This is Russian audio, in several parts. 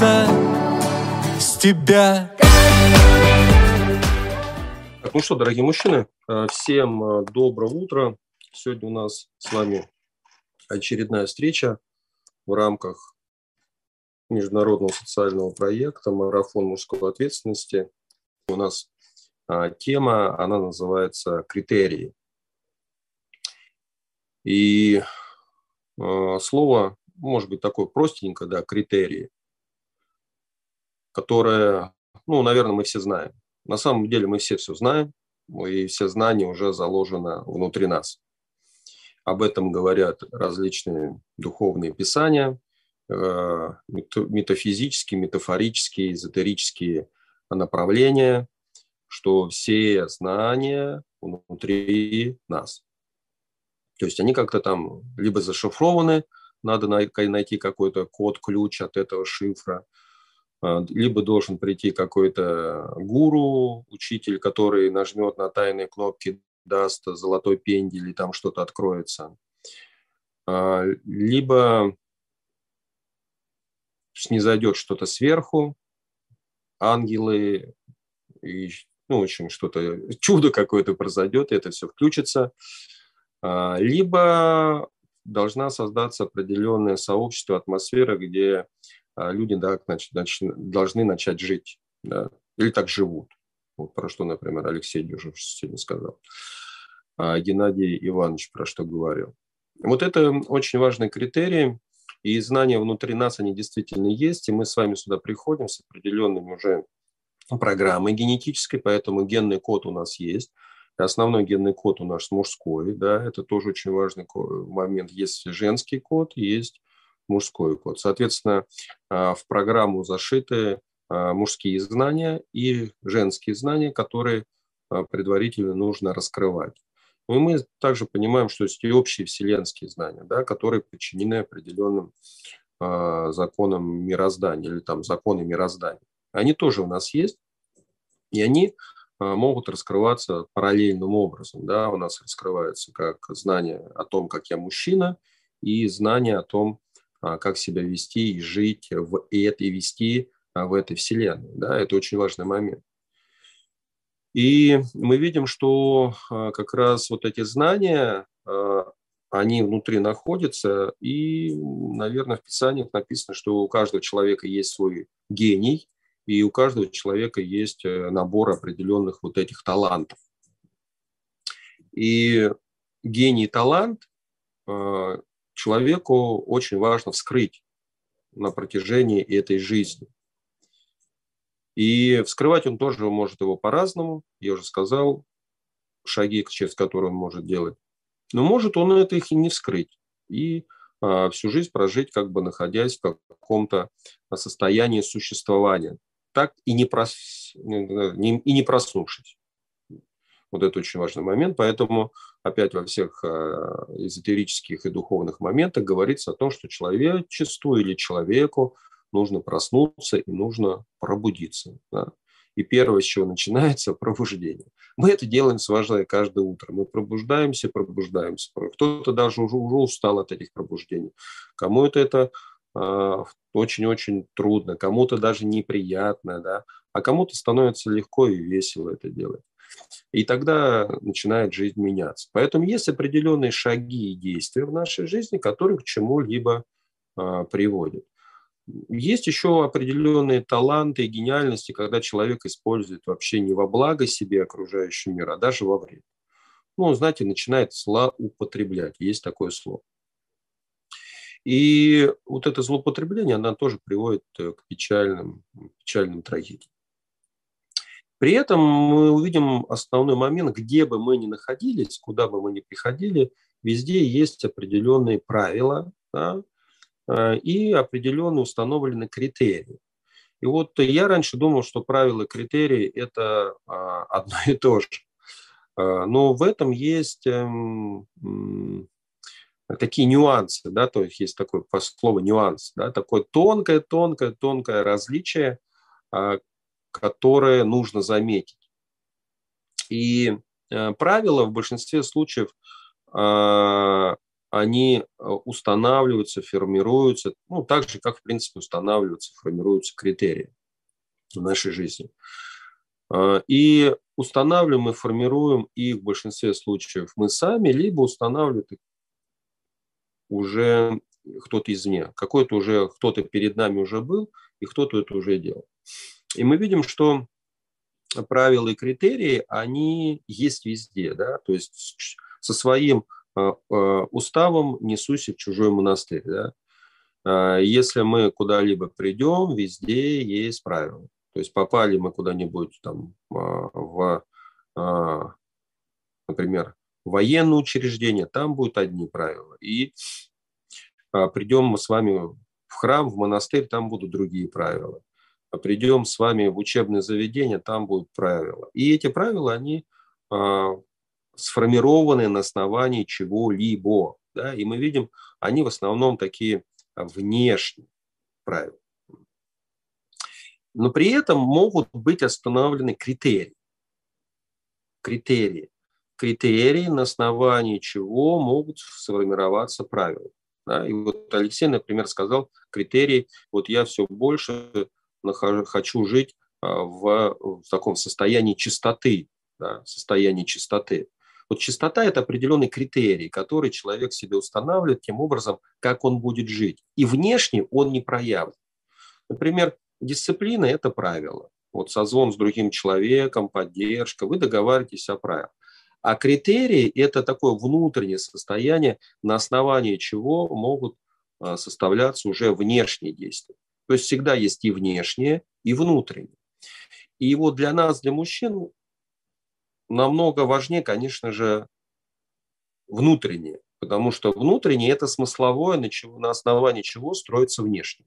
начинается с тебя. Ну что, дорогие мужчины, э, всем э, доброе утро. Сегодня у нас с вами очередная встреча в рамках международного социального проекта «Марафон мужской ответственности». У нас а, тема, она называется «Критерии». И э, слово, может быть, такое простенькое, да, критерии, которое, ну, наверное, мы все знаем. На самом деле мы все все знаем, и все знания уже заложены внутри нас. Об этом говорят различные духовные писания, э, метафизические, метафорические, эзотерические направления, что все знания внутри нас. То есть они как-то там либо зашифрованы, надо найти какой-то код, ключ от этого шифра, либо должен прийти какой-то гуру, учитель, который нажмет на тайные кнопки, даст золотой пендель, и там что-то откроется. А, либо снизойдет что-то сверху, ангелы, и, ну, общем, что-то, чудо какое-то произойдет, и это все включится. А, либо должна создаться определенное сообщество, атмосфера, где люди да, значит, должны начать жить. Да, или так живут. Вот про что, например, Алексей Дюжев сегодня сказал. А Геннадий Иванович про что говорил. Вот это очень важный критерий, и знания внутри нас, они действительно есть, и мы с вами сюда приходим с определенными уже программой генетической, поэтому генный код у нас есть – Основной генный код у нас мужской, да, это тоже очень важный момент. Есть женский код, есть мужской код. Соответственно, а, в программу зашиты а, мужские знания и женские знания, которые а, предварительно нужно раскрывать. Ну и мы также понимаем, что есть и общие вселенские знания, да, которые подчинены определенным законам мироздания или там законы мироздания. Они тоже у нас есть, и они а, могут раскрываться параллельным образом. Да? У нас раскрывается как знание о том, как я мужчина, и знание о том, как себя вести и жить в этой, вести а, в этой вселенной. Да? Это очень важный момент. И мы видим, что как раз вот эти знания, они внутри находятся, и, наверное, в Писаниях написано, что у каждого человека есть свой гений – и у каждого человека есть э, набор определенных вот этих талантов. И гений талант э, человеку очень важно вскрыть на протяжении этой жизни. И вскрывать он тоже может его по-разному. Я уже сказал, шаги, через которые он может делать. Но может он это их и не вскрыть. И а, всю жизнь прожить, как бы находясь в каком-то состоянии существования так и не, прос... и не проснувшись. Вот это очень важный момент. Поэтому опять во всех а, эзотерических и духовных моментах говорится о том, что человечеству или человеку нужно проснуться и нужно пробудиться. Да? И первое, с чего начинается, пробуждение. Мы это делаем с важной каждое утро. Мы пробуждаемся, пробуждаемся. Кто-то даже уже, уже устал от этих пробуждений. Кому-то это а, очень-очень трудно, кому-то даже неприятно, да, а кому-то становится легко и весело это делать. И тогда начинает жизнь меняться. Поэтому есть определенные шаги и действия в нашей жизни, которые к чему-либо а, приводят. Есть еще определенные таланты и гениальности, когда человек использует вообще не во благо себе окружающего мира, а даже во вред. Ну, знаете, начинает злоупотреблять. Есть такое слово. И вот это злоупотребление, она тоже приводит э, к печальным, печальным трагедиям. При этом мы увидим основной момент, где бы мы ни находились, куда бы мы ни приходили, везде есть определенные правила да, э, и определенные установленные критерии. И вот я раньше думал, что правила и критерии – это а, одно и то же. Э, но в этом есть эм, такие нюансы, да, то есть есть такое слово нюанс, да, такое тонкое, тонкое, тонкое различие, а, которое нужно заметить. И э, правила в большинстве случаев, а, они устанавливаются, формируются, ну, так же, как, в принципе, устанавливаются, формируются критерии в нашей жизни. И устанавливаем и формируем их в большинстве случаев мы сами, либо устанавливает уже кто-то извне. Какой-то уже, кто-то перед нами уже был, и кто-то это уже делал. И мы видим, что правила и критерии, они есть везде. Да? То есть со своим а, а, уставом несусь в чужой монастырь. Да? Если мы куда-либо придем, везде есть правила. То есть попали мы куда-нибудь там в, например, военное учреждение, там будут одни правила. И придем мы с вами в храм, в монастырь, там будут другие правила. Придем с вами в учебное заведение, там будут правила. И эти правила, они сформированы на основании чего-либо. Да? И мы видим, они в основном такие внешние правила но при этом могут быть остановлены критерии. Критерии. Критерии, на основании чего могут сформироваться правила. Да? И вот Алексей, например, сказал критерий, вот я все больше хочу жить а, в, в таком состоянии чистоты, да? состоянии чистоты. Вот чистота – это определенный критерий, который человек себе устанавливает тем образом, как он будет жить. И внешне он не проявлен. Например, Дисциплина – это правило. Вот созвон с другим человеком, поддержка, вы договариваетесь о правилах. А критерии – это такое внутреннее состояние, на основании чего могут а, составляться уже внешние действия. То есть всегда есть и внешнее, и внутреннее. И вот для нас, для мужчин, намного важнее, конечно же, внутреннее. Потому что внутреннее – это смысловое, на, чего, на основании чего строится внешнее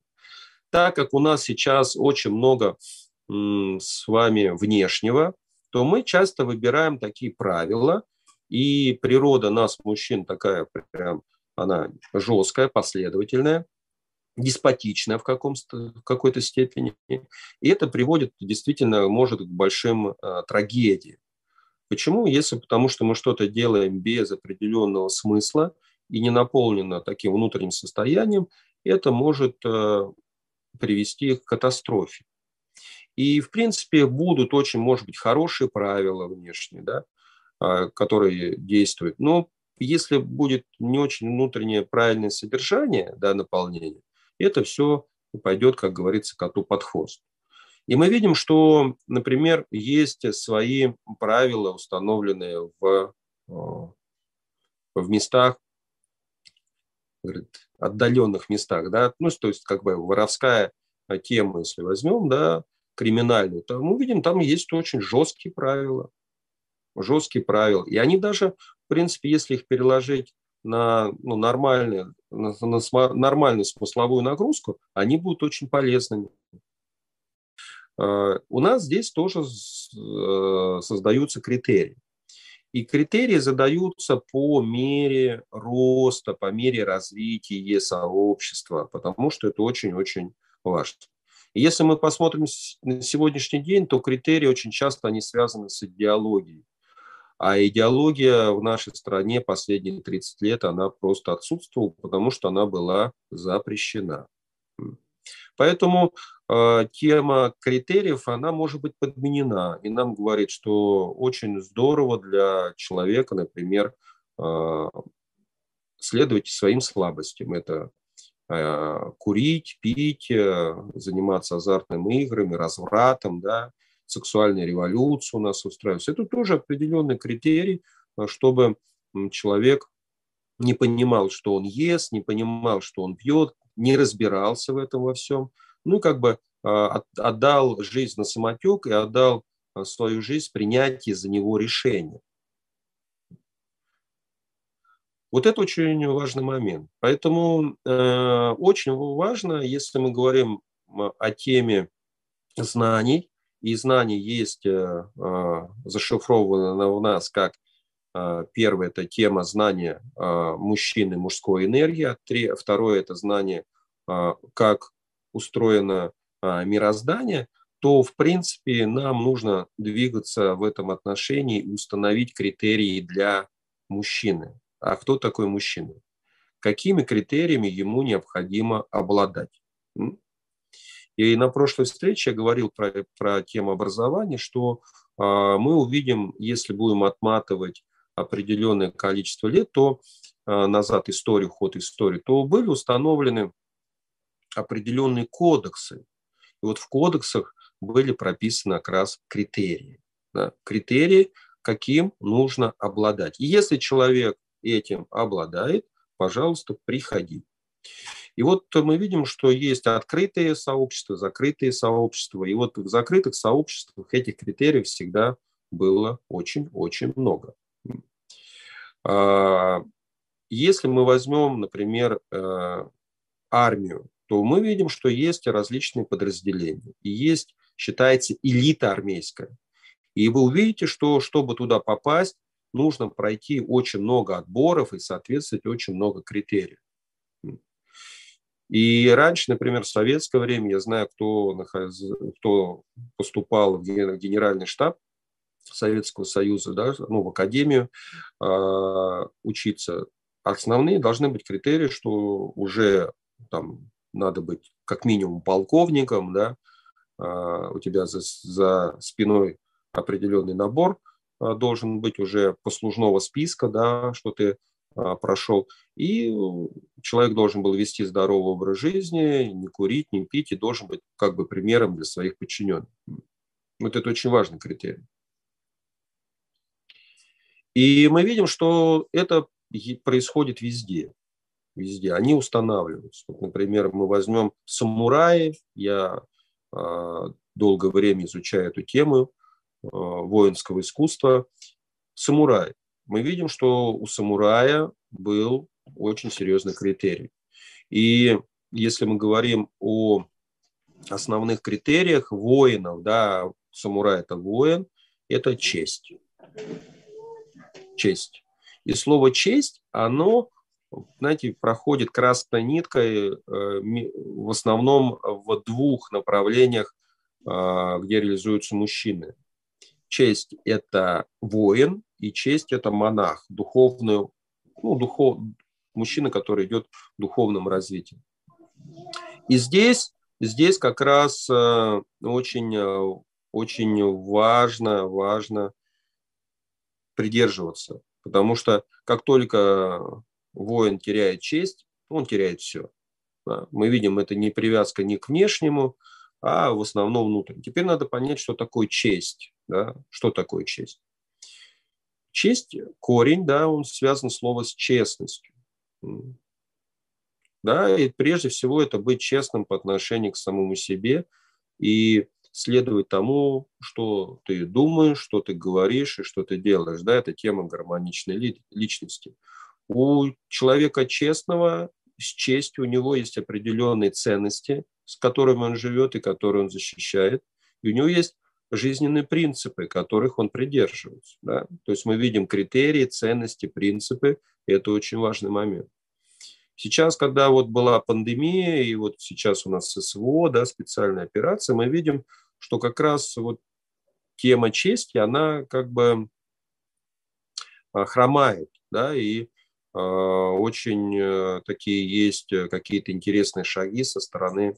так как у нас сейчас очень много с вами внешнего, то мы часто выбираем такие правила, и природа нас, мужчин, такая прям, она жесткая, последовательная, деспотичная в, каком, в какой-то степени. И это приводит действительно, может, к большим э, трагедиям. Почему? Если потому, что мы что-то делаем без определенного смысла и не наполнено таким внутренним состоянием, это может э, привести к катастрофе. И, в принципе, будут очень, может быть, хорошие правила внешние, да, а, которые действуют. Но если будет не очень внутреннее правильное содержание, да, наполнение, это все пойдет, как говорится, коту под хвост. И мы видим, что, например, есть свои правила, установленные в, в местах, говорит, отдаленных местах, да, ну, то есть как бы воровская тема, если возьмем, да, криминальную, то мы видим, там есть очень жесткие правила, жесткие правила. И они даже, в принципе, если их переложить на, ну, нормальную, на, на нормальную смысловую нагрузку, они будут очень полезными. Э, у нас здесь тоже э, создаются критерии. И критерии задаются по мере роста, по мере развития сообщества, потому что это очень-очень важно. И если мы посмотрим на сегодняшний день, то критерии очень часто они связаны с идеологией. А идеология в нашей стране последние 30 лет, она просто отсутствовала, потому что она была запрещена. Поэтому э, тема критериев, она может быть подменена. И нам говорит, что очень здорово для человека, например, э, следовать своим слабостям. Это э, курить, пить, э, заниматься азартными играми, развратом, да, сексуальная революция у нас устраивается. Это тоже определенный критерий, э, чтобы человек не понимал, что он ест, не понимал, что он пьет, не разбирался в этом во всем, ну, как бы а, отдал жизнь на самотек и отдал а, свою жизнь принятие за него решения. Вот это очень важный момент. Поэтому э, очень важно, если мы говорим о теме знаний, и знания есть э, э, зашифрованы у нас как а, первое – это тема знания а, мужчины, мужской энергии. Второе – это знание, а, как устроено мироздание, то, в принципе, нам нужно двигаться в этом отношении и установить критерии для мужчины. А кто такой мужчина? какими критериями ему необходимо обладать. И на прошлой встрече я говорил про, про тему образования, что э, мы увидим, если будем отматывать определенное количество лет, то э, назад историю, ход истории, то были установлены определенные кодексы. И вот в кодексах были прописаны как раз критерии. Да, критерии, каким нужно обладать. И если человек этим обладает, пожалуйста, приходи. И вот мы видим, что есть открытые сообщества, закрытые сообщества. И вот в закрытых сообществах этих критериев всегда было очень-очень много. А, если мы возьмем, например, э, армию, то мы видим, что есть различные подразделения. И есть, считается, элита армейская. И вы увидите, что чтобы туда попасть, нужно пройти очень много отборов и соответствовать очень много критериев. И раньше, например, в советское время, я знаю, кто, кто поступал в генеральный штаб Советского Союза, да, ну, в академию э, учиться. Основные должны быть критерии, что уже там надо быть как минимум полковником, да, э, у тебя за, за спиной определенный набор э, должен быть уже послужного списка, да, что ты прошел. И человек должен был вести здоровый образ жизни, не курить, не пить, и должен быть как бы примером для своих подчиненных. Вот это очень важный критерий. И мы видим, что это происходит везде. Везде. Они устанавливаются. Вот, например, мы возьмем самураи. Я э, долгое время изучаю эту тему э, воинского искусства. Самурай мы видим, что у самурая был очень серьезный критерий. И если мы говорим о основных критериях воинов, да, самурай это воин, это честь. Честь. И слово честь, оно, знаете, проходит красной ниткой э, в основном в двух направлениях, э, где реализуются мужчины. Честь – это воин, и честь – это монах, духовный, ну, духов, мужчина, который идет в духовном развитии. И здесь, здесь как раз э, очень, э, очень важно, важно придерживаться, потому что как только воин теряет честь, он теряет все. Мы видим, это не привязка ни к внешнему, а в основном внутреннему. Теперь надо понять, что такое честь. Да? Что такое честь? Честь, корень, да, он связан слово с честностью. Да, и прежде всего это быть честным по отношению к самому себе и следовать тому, что ты думаешь, что ты говоришь и что ты делаешь. Да, это тема гармоничной личности. У человека честного с честью у него есть определенные ценности, с которыми он живет и которые он защищает. И у него есть жизненные принципы, которых он придерживается. Да? То есть мы видим критерии, ценности, принципы, и это очень важный момент. Сейчас, когда вот была пандемия, и вот сейчас у нас СВО, да, специальная операция, мы видим, что как раз вот тема чести, она как бы а, хромает, да, и э, очень э, такие есть какие-то интересные шаги со стороны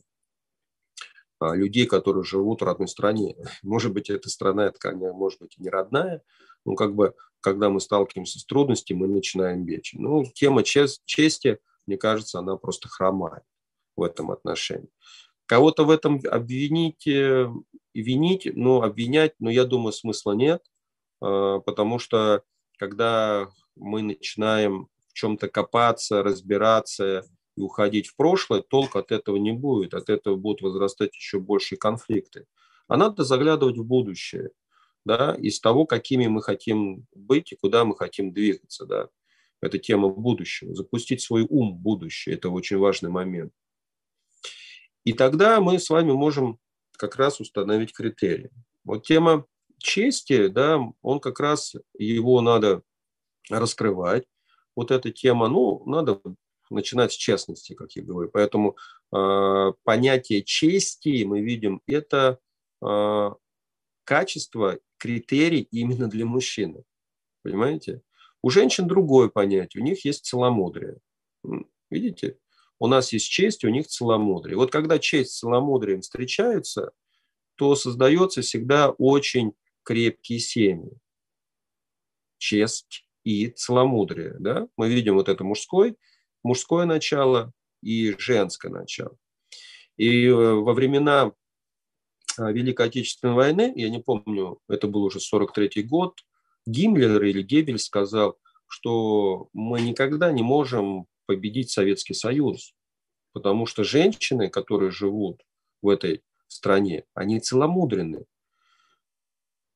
людей, которые живут в родной стране. Может быть, эта страна, это, может быть, не родная, но как бы, когда мы сталкиваемся с трудностями, мы начинаем бечь. Ну, тема чести, мне кажется, она просто хромает в этом отношении. Кого-то в этом обвинить, э, винить, ну, обвинять, но я думаю, смысла нет, а, потому что когда мы начинаем в чем-то копаться, разбираться, и уходить в прошлое, толк от этого не будет. От этого будут возрастать еще большие конфликты. А надо заглядывать в будущее, да, из того, какими мы хотим быть и куда мы хотим двигаться, да. Это тема будущего. Запустить свой ум в будущее – это очень важный момент. И тогда мы с вами можем как раз установить критерии. Вот тема чести, да, он как раз, его надо раскрывать. Вот эта тема, ну, надо начинать с честности, как я говорю. Поэтому э, понятие чести мы видим это э, качество, критерий именно для мужчины. Понимаете? У женщин другое понятие. У них есть целомудрие. Видите? У нас есть честь, у них целомудрие. Вот когда честь с целомудрием встречаются, то создается всегда очень крепкие семьи. Честь и целомудрие. Да? Мы видим вот это мужской, мужское начало и женское начало. И э, во времена э, Великой Отечественной войны, я не помню, это был уже 43 год, Гиммлер или Геббель сказал, что мы никогда не можем победить Советский Союз, потому что женщины, которые живут в этой стране, они целомудренны.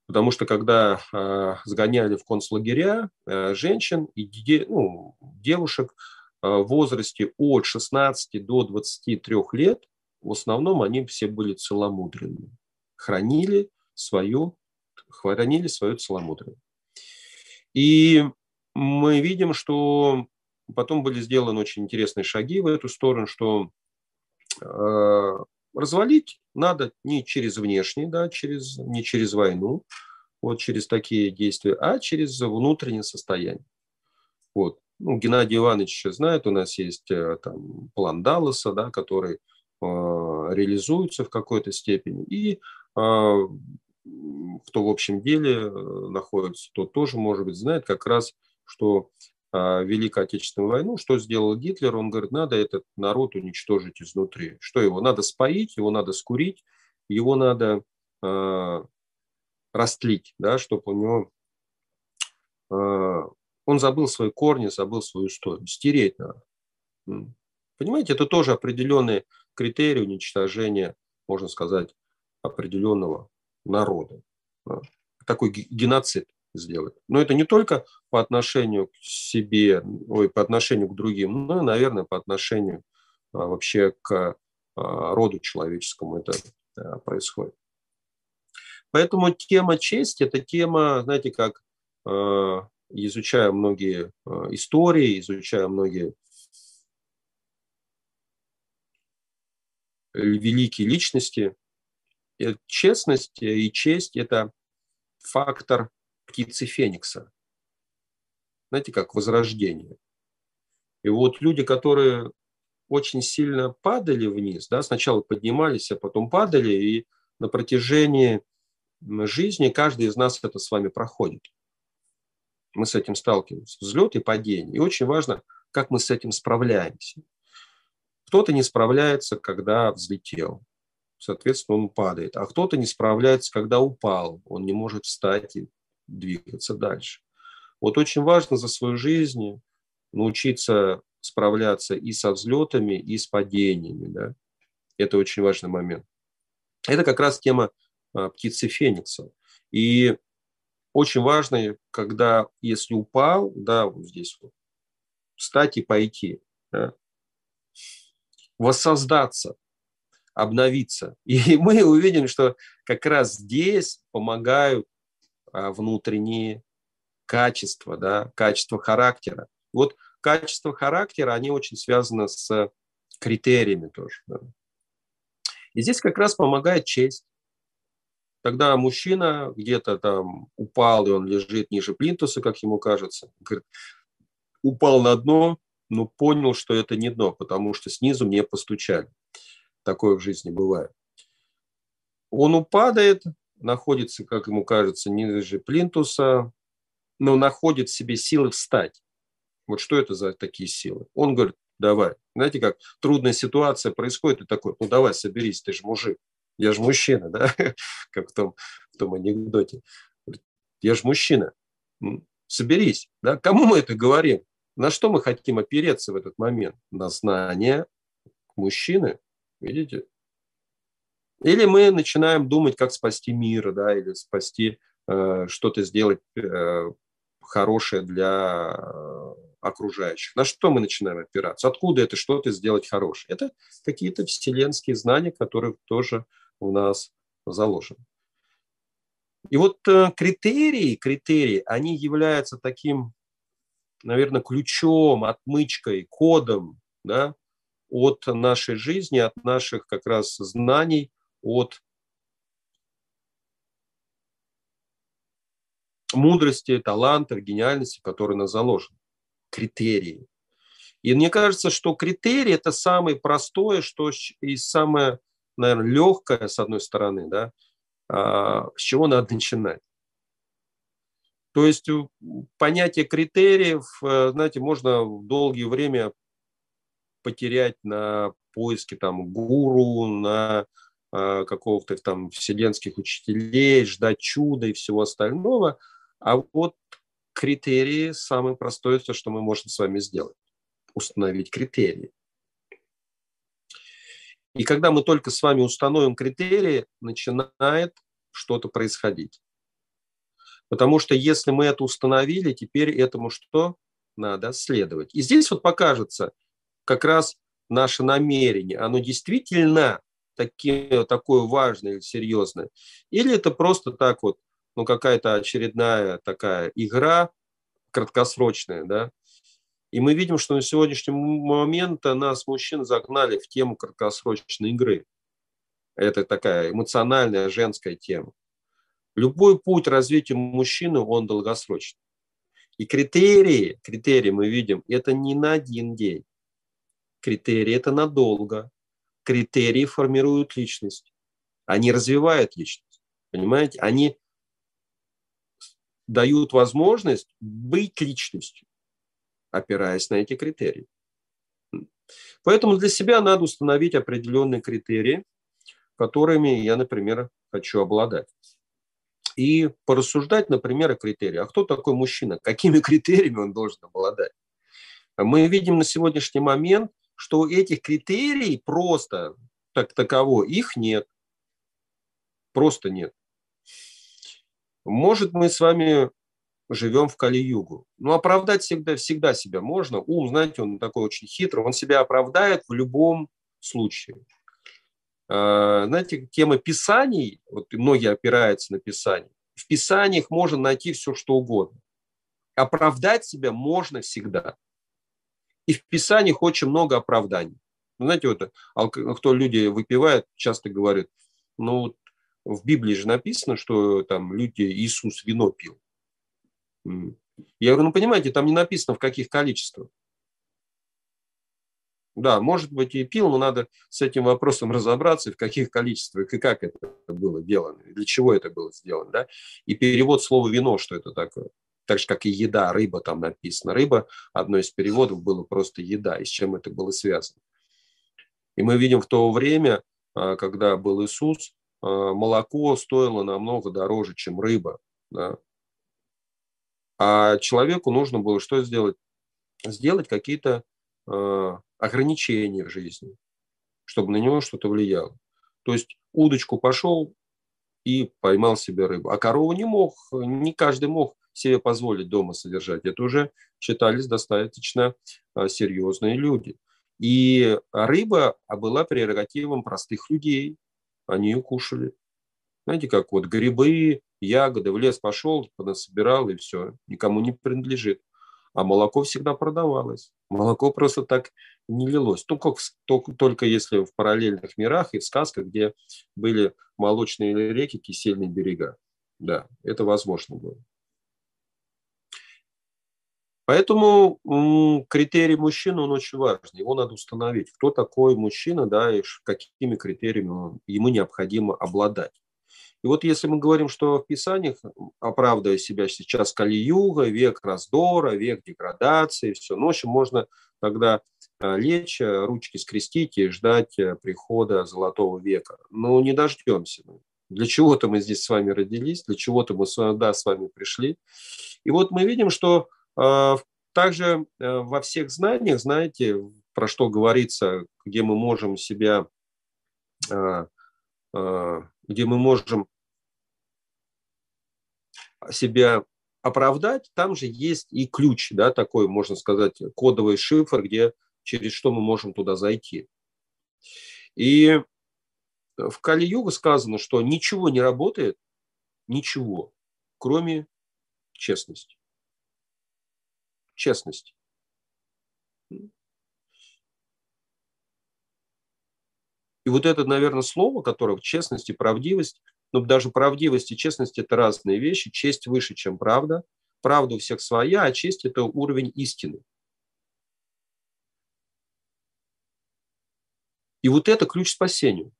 Потому что когда э, сгоняли в концлагеря э, женщин и де, ну, девушек в возрасте от 16 до 23 лет, в основном они все были целомудренны, хранили свою, хранили свою целомудрие. И мы видим, что потом были сделаны очень интересные шаги в эту сторону, что э, развалить надо не через внешний, да, через, не через войну, вот через такие действия, а через внутреннее состояние. Вот. Ну, Геннадий Иванович еще знает, у нас есть э, там, план Далласа, да, который э, реализуется в какой-то степени. И э, кто в общем деле э, находится, тот тоже, может быть, знает как раз, что э, Великую Отечественную войну, что сделал Гитлер, он говорит, надо этот народ уничтожить изнутри. Что его? Надо споить, его надо скурить, его надо э, растлить, да, чтобы у него... Он забыл свои корни, забыл свою историю. Стереть надо. Понимаете, это тоже определенный критерий уничтожения, можно сказать, определенного народа. Такой геноцид сделать. Но это не только по отношению к себе, ой, по отношению к другим, но, наверное, по отношению а, вообще к а, роду человеческому это а, происходит. Поэтому тема честь – это тема, знаете, как изучая многие истории, изучая многие великие личности, Э, честность и честь – это фактор птицы Феникса. Знаете, как возрождение. И вот люди, которые очень сильно падали вниз, да, сначала поднимались, а потом падали, и на протяжении жизни каждый из нас это с вами проходит. Мы с этим сталкиваемся. Взлет и падение. И очень важно, как мы с этим справляемся. Кто-то не справляется, когда взлетел соответственно, он падает. А кто-то не справляется, когда упал, он не может встать и двигаться дальше. Вот очень важно за свою жизнь научиться справляться и со взлетами, и с падениями. Да? Это очень важный момент. Это как раз тема а, птицы Феникса. И очень важно, когда, если упал, да, вот здесь вот, встать и пойти, да? воссоздаться, обновиться. И мы увидим, что как раз здесь помогают а, внутренние качества, да, качества характера. Вот качества характера, они очень связаны с критериями тоже. Да. И здесь как раз помогает честь. Когда мужчина где-то там упал, и он лежит ниже плинтуса, как ему кажется, говорит, упал на дно, но понял, что это не дно, потому что снизу мне постучали. Такое в жизни бывает. Он упадает, находится, как ему кажется, ниже плинтуса, но находит в себе силы встать. Вот что это за такие силы? Он говорит, давай. Знаете, как трудная ситуация происходит, и такой, ну давай, соберись, ты же мужик. Я же мужчина, да? Как в том, в том анекдоте. Я же мужчина. Соберись. Да? Кому мы это говорим? На что мы хотим опереться в этот момент? На знание мужчины, Видите? Или мы начинаем думать, как спасти мир, да, или спасти, э, что-то сделать э, хорошее для э, окружающих. На что мы начинаем опираться? Откуда это что-то сделать хорошее? Это какие-то вселенские знания, которые тоже у нас заложены. И вот э, критерии, критерии, они являются таким, наверное, ключом, отмычкой, кодом, да, от нашей жизни, от наших как раз знаний, от мудрости, таланта, гениальности, которые нас заложены. Критерии. И мне кажется, что критерий – это самое простое, что и самое, наверное, легкое, с одной стороны, да, а, с чего надо начинать. То есть понятие критериев, э, знаете, можно в долгие время потерять на поиске там гуру, на э, какого-то там вселенских учителей, ждать чуда и всего остального. А вот критерии самое простое, то, что мы можем с вами сделать. Установить критерии. И когда мы только с вами установим критерии, начинает что-то происходить. Потому что если мы это установили, теперь этому что? Надо следовать. И здесь вот покажется как раз наше намерение. Оно действительно такие, такое важное или серьезное? Или это просто так вот, ну, какая-то очередная такая игра краткосрочная, да? И мы видим, что на сегодняшний момент нас, мужчин, загнали в тему краткосрочной игры. Это такая эмоциональная женская тема. Любой путь развития мужчины, он долгосрочный. И критерии, критерии мы видим, это не на один день. Критерии это надолго. Критерии формируют личность. Они развивают личность. Понимаете? Они дают возможность быть личностью, опираясь на эти критерии. Поэтому для себя надо установить определенные критерии, которыми я, например, хочу обладать и порассуждать, например, о критериях. А кто такой мужчина? Какими критериями он должен обладать? Мы видим на сегодняшний момент, что этих критерий просто так таково, их нет. Просто нет. Может, мы с вами живем в Кали-Югу. Но оправдать всегда, всегда себя можно. Ум, знаете, он такой очень хитрый, он себя оправдает в любом случае. А, знаете, тема писаний, вот многие опираются на писание, в писаниях можно найти все, что угодно. Оправдать себя можно всегда. И в писаниях очень много оправданий. Ну, знаете, вот, кто люди выпивают, часто говорят, ну, в Библии же написано, что там люди, Иисус вино пил. Я говорю, ну, понимаете, там не написано, в каких количествах. Да, может быть и пил, но надо с этим вопросом разобраться, в каких количествах и как это было сделано, для чего это было сделано. Да? И перевод слова «вино», что это такое. Так же, как и еда, рыба там написано. Рыба, одно из переводов было просто еда, и с чем это было связано. И мы видим в то время, а, когда был Иисус, а, молоко стоило намного дороже, чем рыба. Да? А человеку нужно было что сделать? Сделать какие-то а, ограничения в жизни, чтобы на него что-то влияло. То есть удочку пошел и поймал себе рыбу. А корову не мог, не каждый мог себе позволить дома содержать. Это уже считались достаточно а, серьезные люди. И рыба была прерогативом простых людей. Они ее кушали. Знаете, как вот грибы, ягоды, в лес пошел, собирал и все. Никому не принадлежит. А молоко всегда продавалось. Молоко просто так не лилось. Только, только, только если в параллельных мирах и в сказках, где были молочные реки, кисельные берега. Да, это возможно было. Поэтому критерий мужчины, он очень важный. Его надо установить. Кто такой мужчина, да, и какими критериями ему необходимо обладать. И вот если мы говорим, что в Писаниях, оправдывая себя сейчас Кали-Юга, век раздора, век деградации, все, ну, в можно тогда э, лечь, э, ручки скрестить и ждать э, прихода Золотого века. Но не дождемся мы. Для чего-то мы здесь с вами родились, для чего-то мы сюда с вами пришли. И вот мы видим, что э, также э, во всех знаниях, знаете, про что говорится, где мы можем себя э, где мы можем себя оправдать, там же есть и ключ, да, такой, можно сказать, кодовый шифр, где через что мы можем туда зайти. И в Кали-Югу сказано, что ничего не работает, ничего, кроме честности. Честность. И вот это, наверное, слово, которое честность и правдивость, но даже правдивость и честность – это разные вещи. Честь выше, чем правда. Правда у всех своя, а честь – это уровень истины. И вот это ключ к спасению.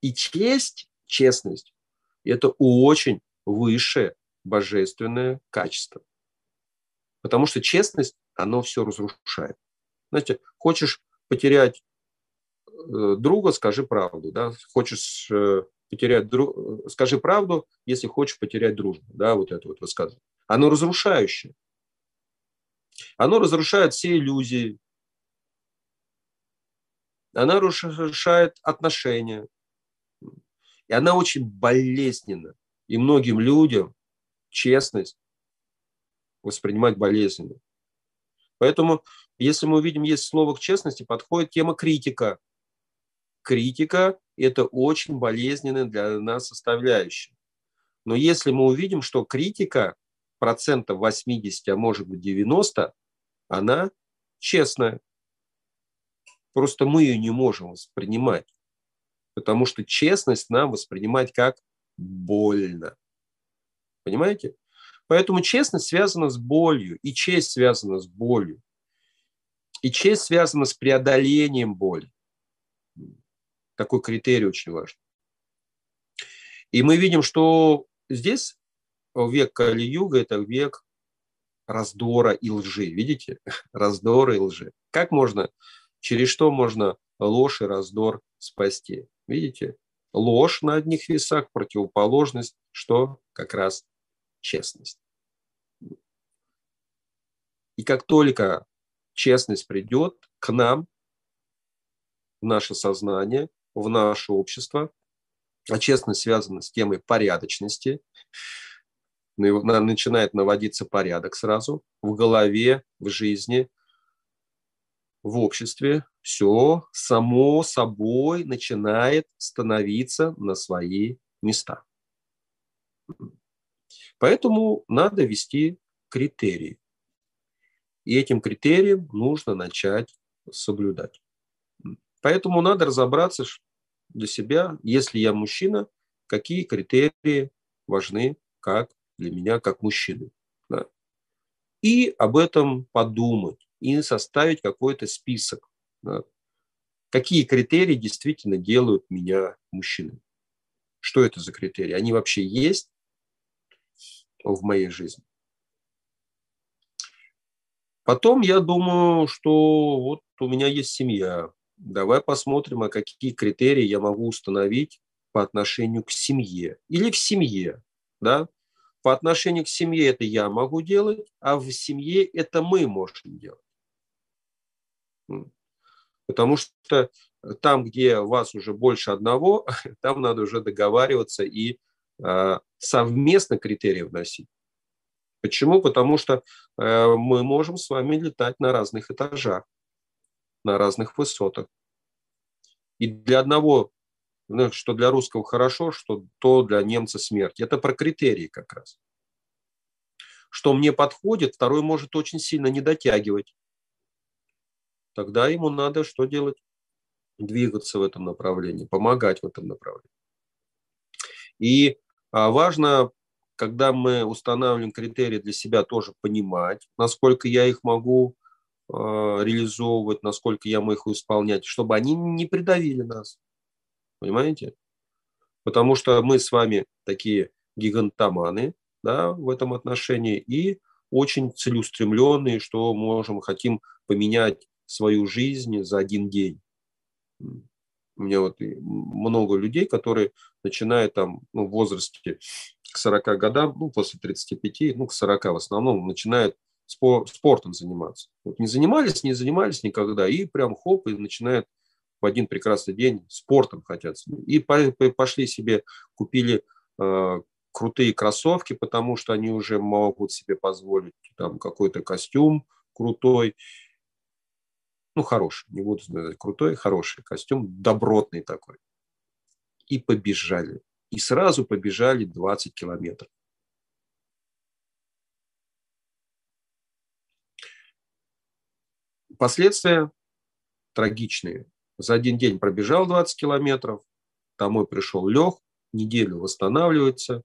И честь, честность – это очень высшее божественное качество. Потому что честность, оно все разрушает. Знаете, хочешь потерять друга, скажи правду. Да? Хочешь э, потерять друг... скажи правду, если хочешь потерять дружбу. Да, вот это вот высказывание. Оно разрушающее. Оно разрушает все иллюзии. Она разрушает отношения. И она очень болезненна. И многим людям честность воспринимать болезненно. Поэтому, если мы увидим, есть слово к честности, подходит тема критика. Критика – это очень болезненная для нас составляющая. Но если мы увидим, что критика процентов 80, а может быть 90, она честная. Просто мы ее не можем воспринимать. Потому что честность нам воспринимать как больно. Понимаете? Поэтому честность связана с болью, и честь связана с болью. И честь связана с преодолением боли. Такой критерий очень важен. И мы видим, что здесь век Кали-юга – это век раздора и лжи. Видите? Раздора и лжи. Как можно, через что можно ложь и раздор спасти? Видите? Ложь на одних весах, противоположность, что как раз честность. И как только честность придет к нам, в наше сознание, в наше общество, а честность связана с темой порядочности, начинает наводиться порядок сразу в голове, в жизни, в обществе, все само собой начинает становиться на свои места. Поэтому надо вести критерии. И этим критериям нужно начать соблюдать. Поэтому надо разобраться для себя, если я мужчина, какие критерии важны как для меня, как мужчины. Да. И об этом подумать, и составить какой-то список. Да. Какие критерии действительно делают меня мужчиной? Что это за критерии? Они вообще есть? в моей жизни. Потом я думаю, что вот у меня есть семья. Давай посмотрим, а какие критерии я могу установить по отношению к семье или в семье. Да? По отношению к семье это я могу делать, а в семье это мы можем делать. Потому что там, где вас уже больше одного, там надо уже договариваться и Э, совместно критерии вносить. Почему? Потому что э, мы можем с вами летать на разных этажах, на разных высотах. И для одного, ну, что для русского хорошо, что то для немца смерть. Это про критерии как раз. Что мне подходит, второй может очень сильно не дотягивать. Тогда ему надо что делать? Двигаться в этом направлении, помогать в этом направлении. И а важно, когда мы устанавливаем критерии для себя, тоже понимать, насколько я их могу реализовывать, насколько я могу их исполнять, чтобы они не придавили нас. Понимаете? Потому что мы с вами такие гигантоманы да, в этом отношении и очень целеустремленные, что можем, хотим поменять свою жизнь за один день. У меня вот много людей, которые начинают там ну, в возрасте к 40 годам, ну, после 35, ну, к 40 в основном, начинают спортом заниматься. Вот не занимались, не занимались никогда, и прям хоп, и начинают в один прекрасный день спортом хотят. И пошли себе, купили э, крутые кроссовки, потому что они уже могут себе позволить там какой-то костюм крутой, ну, хороший, не буду сказать крутой, хороший костюм, добротный такой. И побежали. И сразу побежали 20 километров. Последствия трагичные. За один день пробежал 20 километров, домой пришел лег, неделю восстанавливается,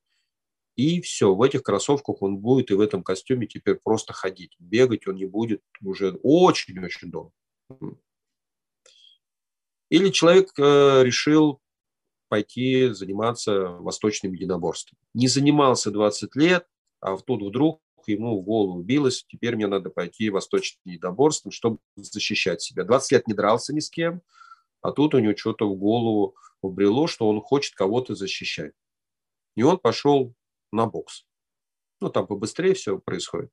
и все, в этих кроссовках он будет и в этом костюме теперь просто ходить. Бегать он не будет уже очень-очень долго. Или человек э, решил пойти заниматься восточным единоборством. Не занимался 20 лет, а тут вдруг ему в голову билось, теперь мне надо пойти восточным единоборством, чтобы защищать себя. 20 лет не дрался ни с кем, а тут у него что-то в голову убрело, что он хочет кого-то защищать. И он пошел на бокс. Ну, там побыстрее все происходит.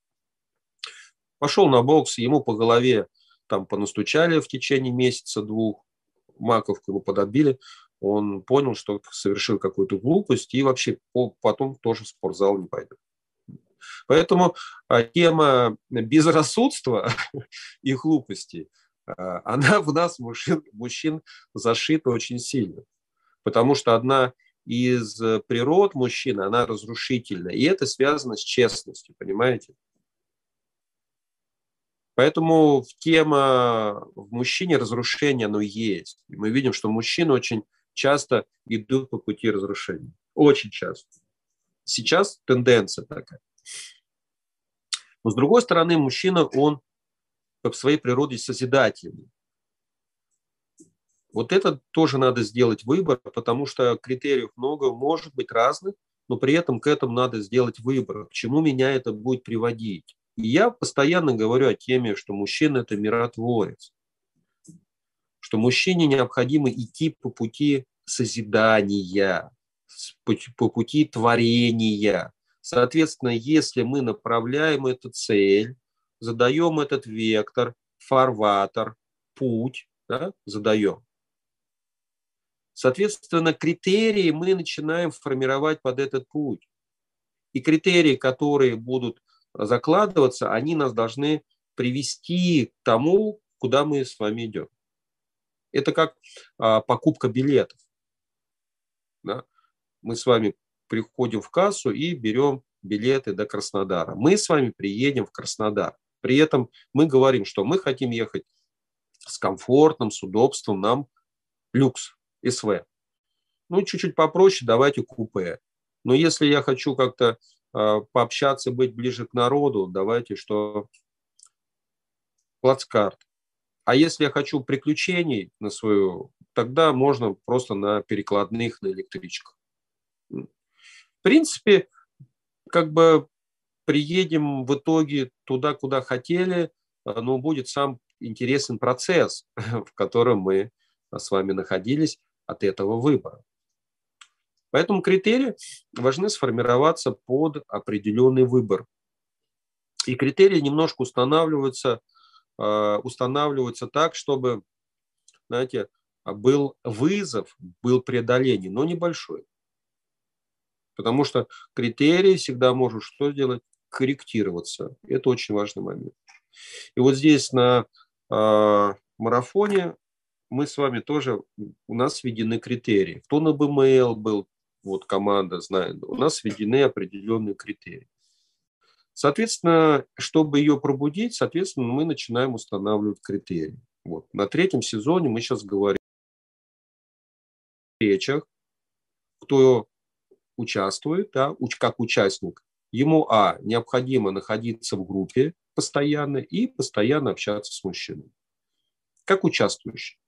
Пошел на бокс, ему по голове там понастучали в течение месяца-двух, маковку ему подобили, он понял, что совершил какую-то глупость и вообще потом тоже в спортзал не пойдет. Поэтому а, тема безрассудства и глупости, а, она в нас, мужчин, мужчин, зашита очень сильно. Потому что одна из природ мужчины, она разрушительная. И это связано с честностью, понимаете? Поэтому тема в мужчине разрушения, оно есть. И мы видим, что мужчины очень часто идут по пути разрушения. Очень часто. Сейчас тенденция такая. Но с другой стороны, мужчина, он по своей природе созидательный. Вот это тоже надо сделать выбор, потому что критериев много, может быть разных, но при этом к этому надо сделать выбор, к чему меня это будет приводить. И я постоянно говорю о теме, что мужчина – это миротворец, что мужчине необходимо идти по пути созидания, по пути творения. Соответственно, если мы направляем эту цель, задаем этот вектор, фарватер, путь, да, задаем, Соответственно, критерии мы начинаем формировать под этот путь. И критерии, которые будут закладываться, они нас должны привести к тому, куда мы с вами идем. Это как а, покупка билетов. Да? Мы с вами приходим в кассу и берем билеты до Краснодара. Мы с вами приедем в Краснодар. При этом мы говорим, что мы хотим ехать с комфортом, с удобством, нам люкс, СВ. Ну, чуть-чуть попроще, давайте купе. Но если я хочу как-то э, пообщаться, быть ближе к народу, давайте что плацкарт. А если я хочу приключений на свою, тогда можно просто на перекладных, на электричках. Принципе, как бы приедем в итоге туда, куда хотели, но будет сам интересный процесс, в котором мы с вами находились от этого выбора. Поэтому критерии должны сформироваться под определенный выбор. И критерии немножко устанавливаются, э, устанавливаются так, чтобы, знаете, был вызов, был преодоление, но небольшой. Потому что критерии всегда может что сделать? Корректироваться. Это очень важный момент. И вот здесь на э, марафоне мы с вами тоже, у нас введены критерии. Кто на BML был, вот команда знает, у нас введены определенные критерии. Соответственно, чтобы ее пробудить, соответственно, мы начинаем устанавливать критерии. Вот. На третьем сезоне мы сейчас говорим о речах, кто участвует, да, как участник. Ему, а, необходимо находиться в группе постоянно и постоянно общаться с мужчиной. Как участвующий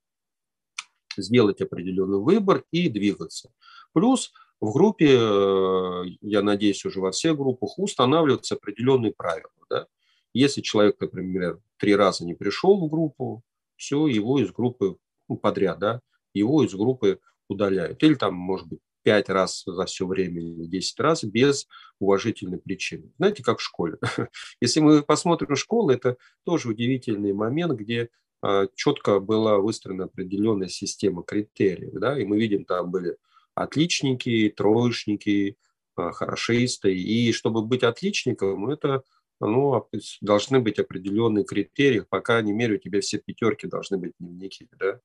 сделать определенный выбор и двигаться. Плюс в группе, э, я надеюсь, уже во всех группах устанавливаются определенные правила. Да? Если человек, например, три раза не пришел в группу, все, его из группы ну, подряд, да, его из группы удаляют. Или там, может быть, пять раз за все время или десять раз без уважительной причины. Знаете, как в школе. Если мы посмотрим школу, это тоже удивительный момент, где а, четко была выстроена определенная система критериев. Да? И мы видим, там были отличники, троечники, а, хорошисты. И чтобы быть отличником, это ну, должны быть определенные критерии, по крайней мере, у тебя все пятерки должны быть дневники. Да?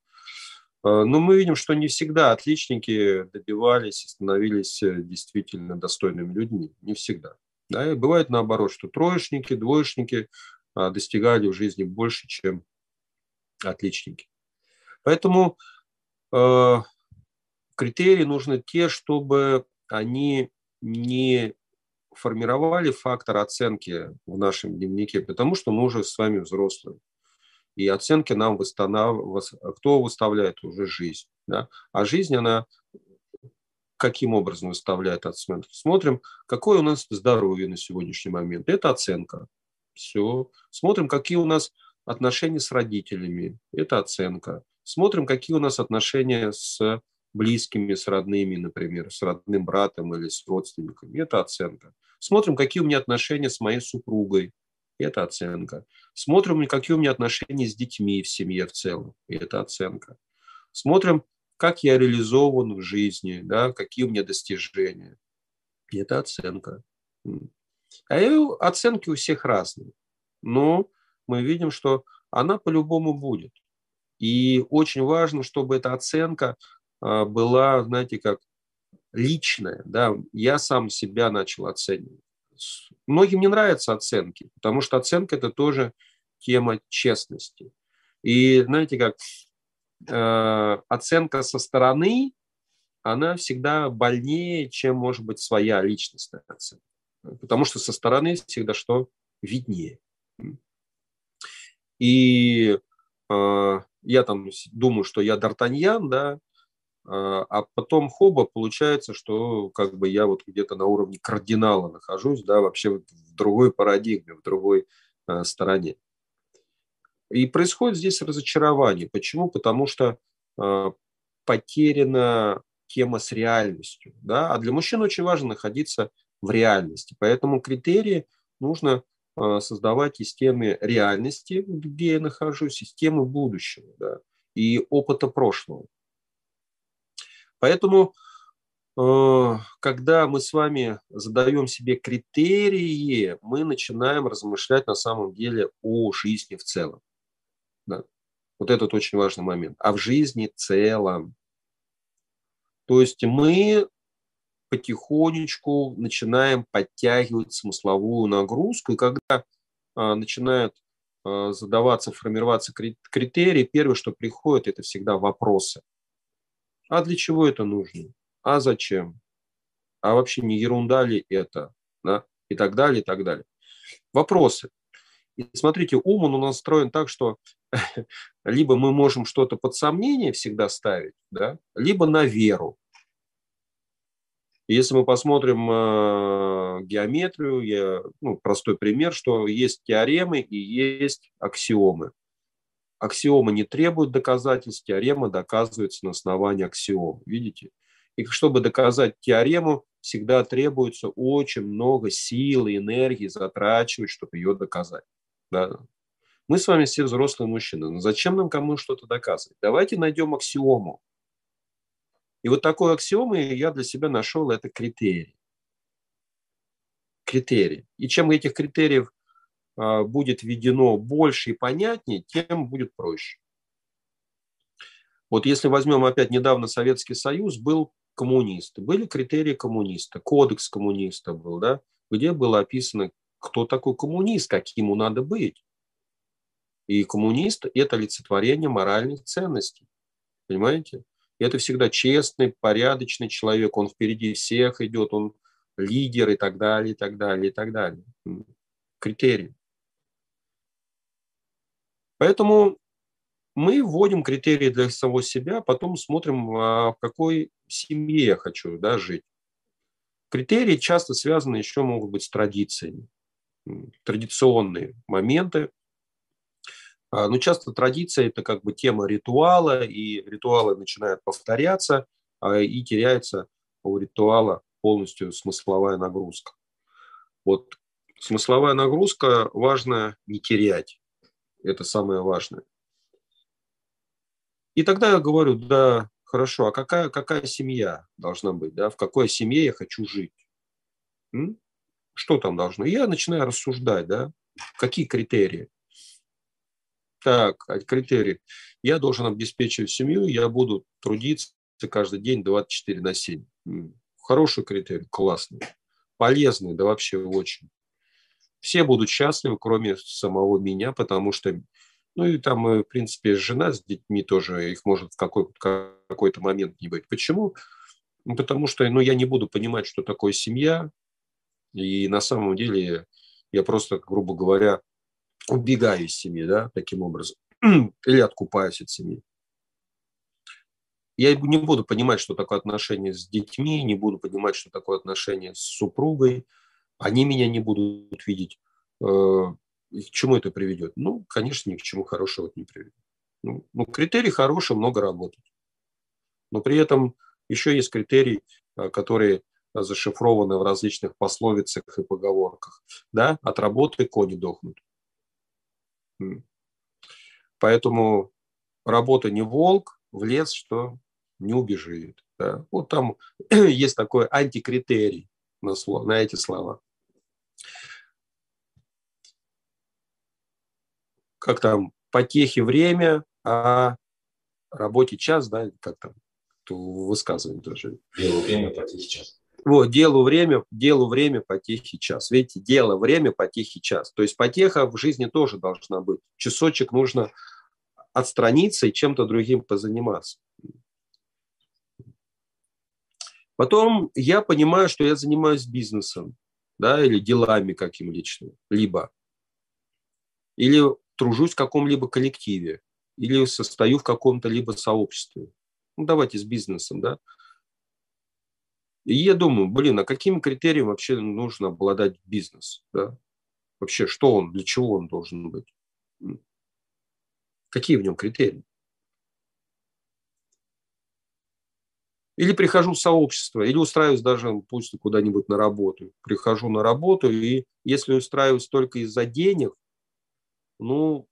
А, но мы видим, что не всегда отличники добивались и становились э, действительно достойными людьми. Не всегда. Да? И бывает наоборот, что троечники, двоечники достигали в жизни больше, чем отличники. Поэтому э, критерии нужны те, чтобы они не формировали фактор оценки в нашем дневнике, потому что мы уже с вами взрослые. И оценки нам восстанавливают, кто выставляет уже жизнь. Да? А жизнь, она каким образом выставляет оценку? Смотрим, какое у нас здоровье на сегодняшний момент. Это оценка. Все. Смотрим, какие у нас отношения с родителями. Это оценка. Смотрим, какие у нас отношения с близкими, с родными, например, с родным братом или с родственниками. Это оценка. Смотрим, какие у меня отношения с моей супругой. Это оценка. Смотрим, какие у меня отношения с детьми в семье в целом. Это оценка. Смотрим, как я реализован в жизни, да, какие у меня достижения. Это оценка. А оценки у всех разные. Но мы видим, что она по-любому будет. И очень важно, чтобы эта оценка а, была, знаете, как личная. Да? Я сам себя начал оценивать. Многим не нравятся оценки, потому что оценка – это тоже тема честности. И знаете, как э, оценка со стороны, она всегда больнее, чем, может быть, своя личностная оценка. Потому что со стороны всегда что? Виднее. И э, я там думаю, что я Д'Артаньян, да, а, а потом хоба получается, что как бы я вот где-то на уровне кардинала нахожусь, да, вообще в другой парадигме, в другой э, стороне. И происходит здесь разочарование. Почему? Потому что э, потеряна тема с реальностью. Да? А для мужчин очень важно находиться в реальности. Поэтому критерии нужно э, создавать из темы реальности, где я нахожусь, системы будущего да? и опыта прошлого. Поэтому, э, когда мы с вами задаем себе критерии, мы начинаем размышлять на самом деле о жизни в целом. Да. Вот этот очень важный момент. А в жизни в целом. То есть мы потихонечку начинаем подтягивать смысловую нагрузку, и когда а, начинают а, задаваться, формироваться критерии, первое, что приходит, это всегда вопросы. А для чего это нужно? А зачем? А вообще не ерунда ли это? Да? И так далее, и так далее. Вопросы. И смотрите, ум он у нас настроен так, что либо мы можем что-то под сомнение всегда ставить, да, либо на веру. Если мы посмотрим э, геометрию, я, ну, простой пример, что есть теоремы и есть аксиомы. Аксиомы не требуют доказательств, теорема доказывается на основании аксиом. Видите? И чтобы доказать теорему, всегда требуется очень много сил и энергии затрачивать, чтобы ее доказать. Да? Мы с вами все взрослые мужчины. Но зачем нам кому что-то доказывать? Давайте найдем аксиому. И вот такой аксиомы я для себя нашел, это критерий. Критерий. И чем этих критериев будет введено больше и понятнее, тем будет проще. Вот если возьмем опять недавно Советский Союз, был коммунист, были критерии коммуниста, кодекс коммуниста был, да, где было описано, кто такой коммунист, каким ему надо быть. И коммунист – это олицетворение моральных ценностей. Понимаете? Это всегда честный, порядочный человек. Он впереди всех идет, он лидер и так далее, и так далее, и так далее. Критерии. Поэтому мы вводим критерии для самого себя, потом смотрим, а в какой семье я хочу да, жить. Критерии часто связаны еще могут быть с традициями. Традиционные моменты, а, Но часто традиция – это как бы тема ритуала, и ритуалы начинают повторяться, а, и теряется у ритуала полностью смысловая нагрузка. Вот смысловая нагрузка важно не терять. Это самое важное. И тогда я говорю, да, хорошо, а какая, какая семья должна быть, да, в какой семье я хочу жить? М? Что там должно? Я начинаю рассуждать, да, какие критерии – так, а критерий. Я должен обеспечивать семью, я буду трудиться каждый день 24 на 7. Хороший критерий, классный. Полезный, да вообще очень. Все будут счастливы, кроме самого меня, потому что, ну и там, э, в принципе, жена с детьми тоже, их может в какой-то, какой-то момент не быть. Почему? Ну, потому что, ну, я не буду понимать, что такое семья, и на самом деле я просто, грубо говоря, убегаю из семьи, да, таким образом. или откупаюсь от семьи. Я не буду понимать, что такое отношение с детьми, не буду понимать, что такое отношение с супругой. Они меня не будут видеть. Э, и к чему это приведет? Ну, конечно, ни к чему хорошего это не приведет. Ну, ну, критерий хороший, много работать. Но при этом еще есть критерий, э, которые зашифрованы в различных пословицах и поговорках. Да, от работы кони дохнут. Поэтому работа не волк, в лес, что не убежит. Да. Вот там есть такой антикритерий на, на эти слова. Как там, потехи время, а работе час, да, как там, высказывание тоже. Делу время, потехи час. Вот, делу время, делу время, потехи час. Видите, дело, время, потехи час. То есть потеха в жизни тоже должна быть. Часочек нужно отстраниться и чем-то другим позаниматься. Потом я понимаю, что я занимаюсь бизнесом, да, или делами каким личным, либо, или тружусь в каком-либо коллективе, или состою в каком-то либо сообществе. Ну, давайте с бизнесом, да. И я думаю, блин, а какими критериями вообще нужно обладать бизнес, да? Вообще, что он, для чего он должен быть? Какие в нем критерии? Или прихожу в сообщество, или устраиваюсь даже пусть куда-нибудь на работу. Прихожу на работу, и если устраиваюсь только из-за денег, ну,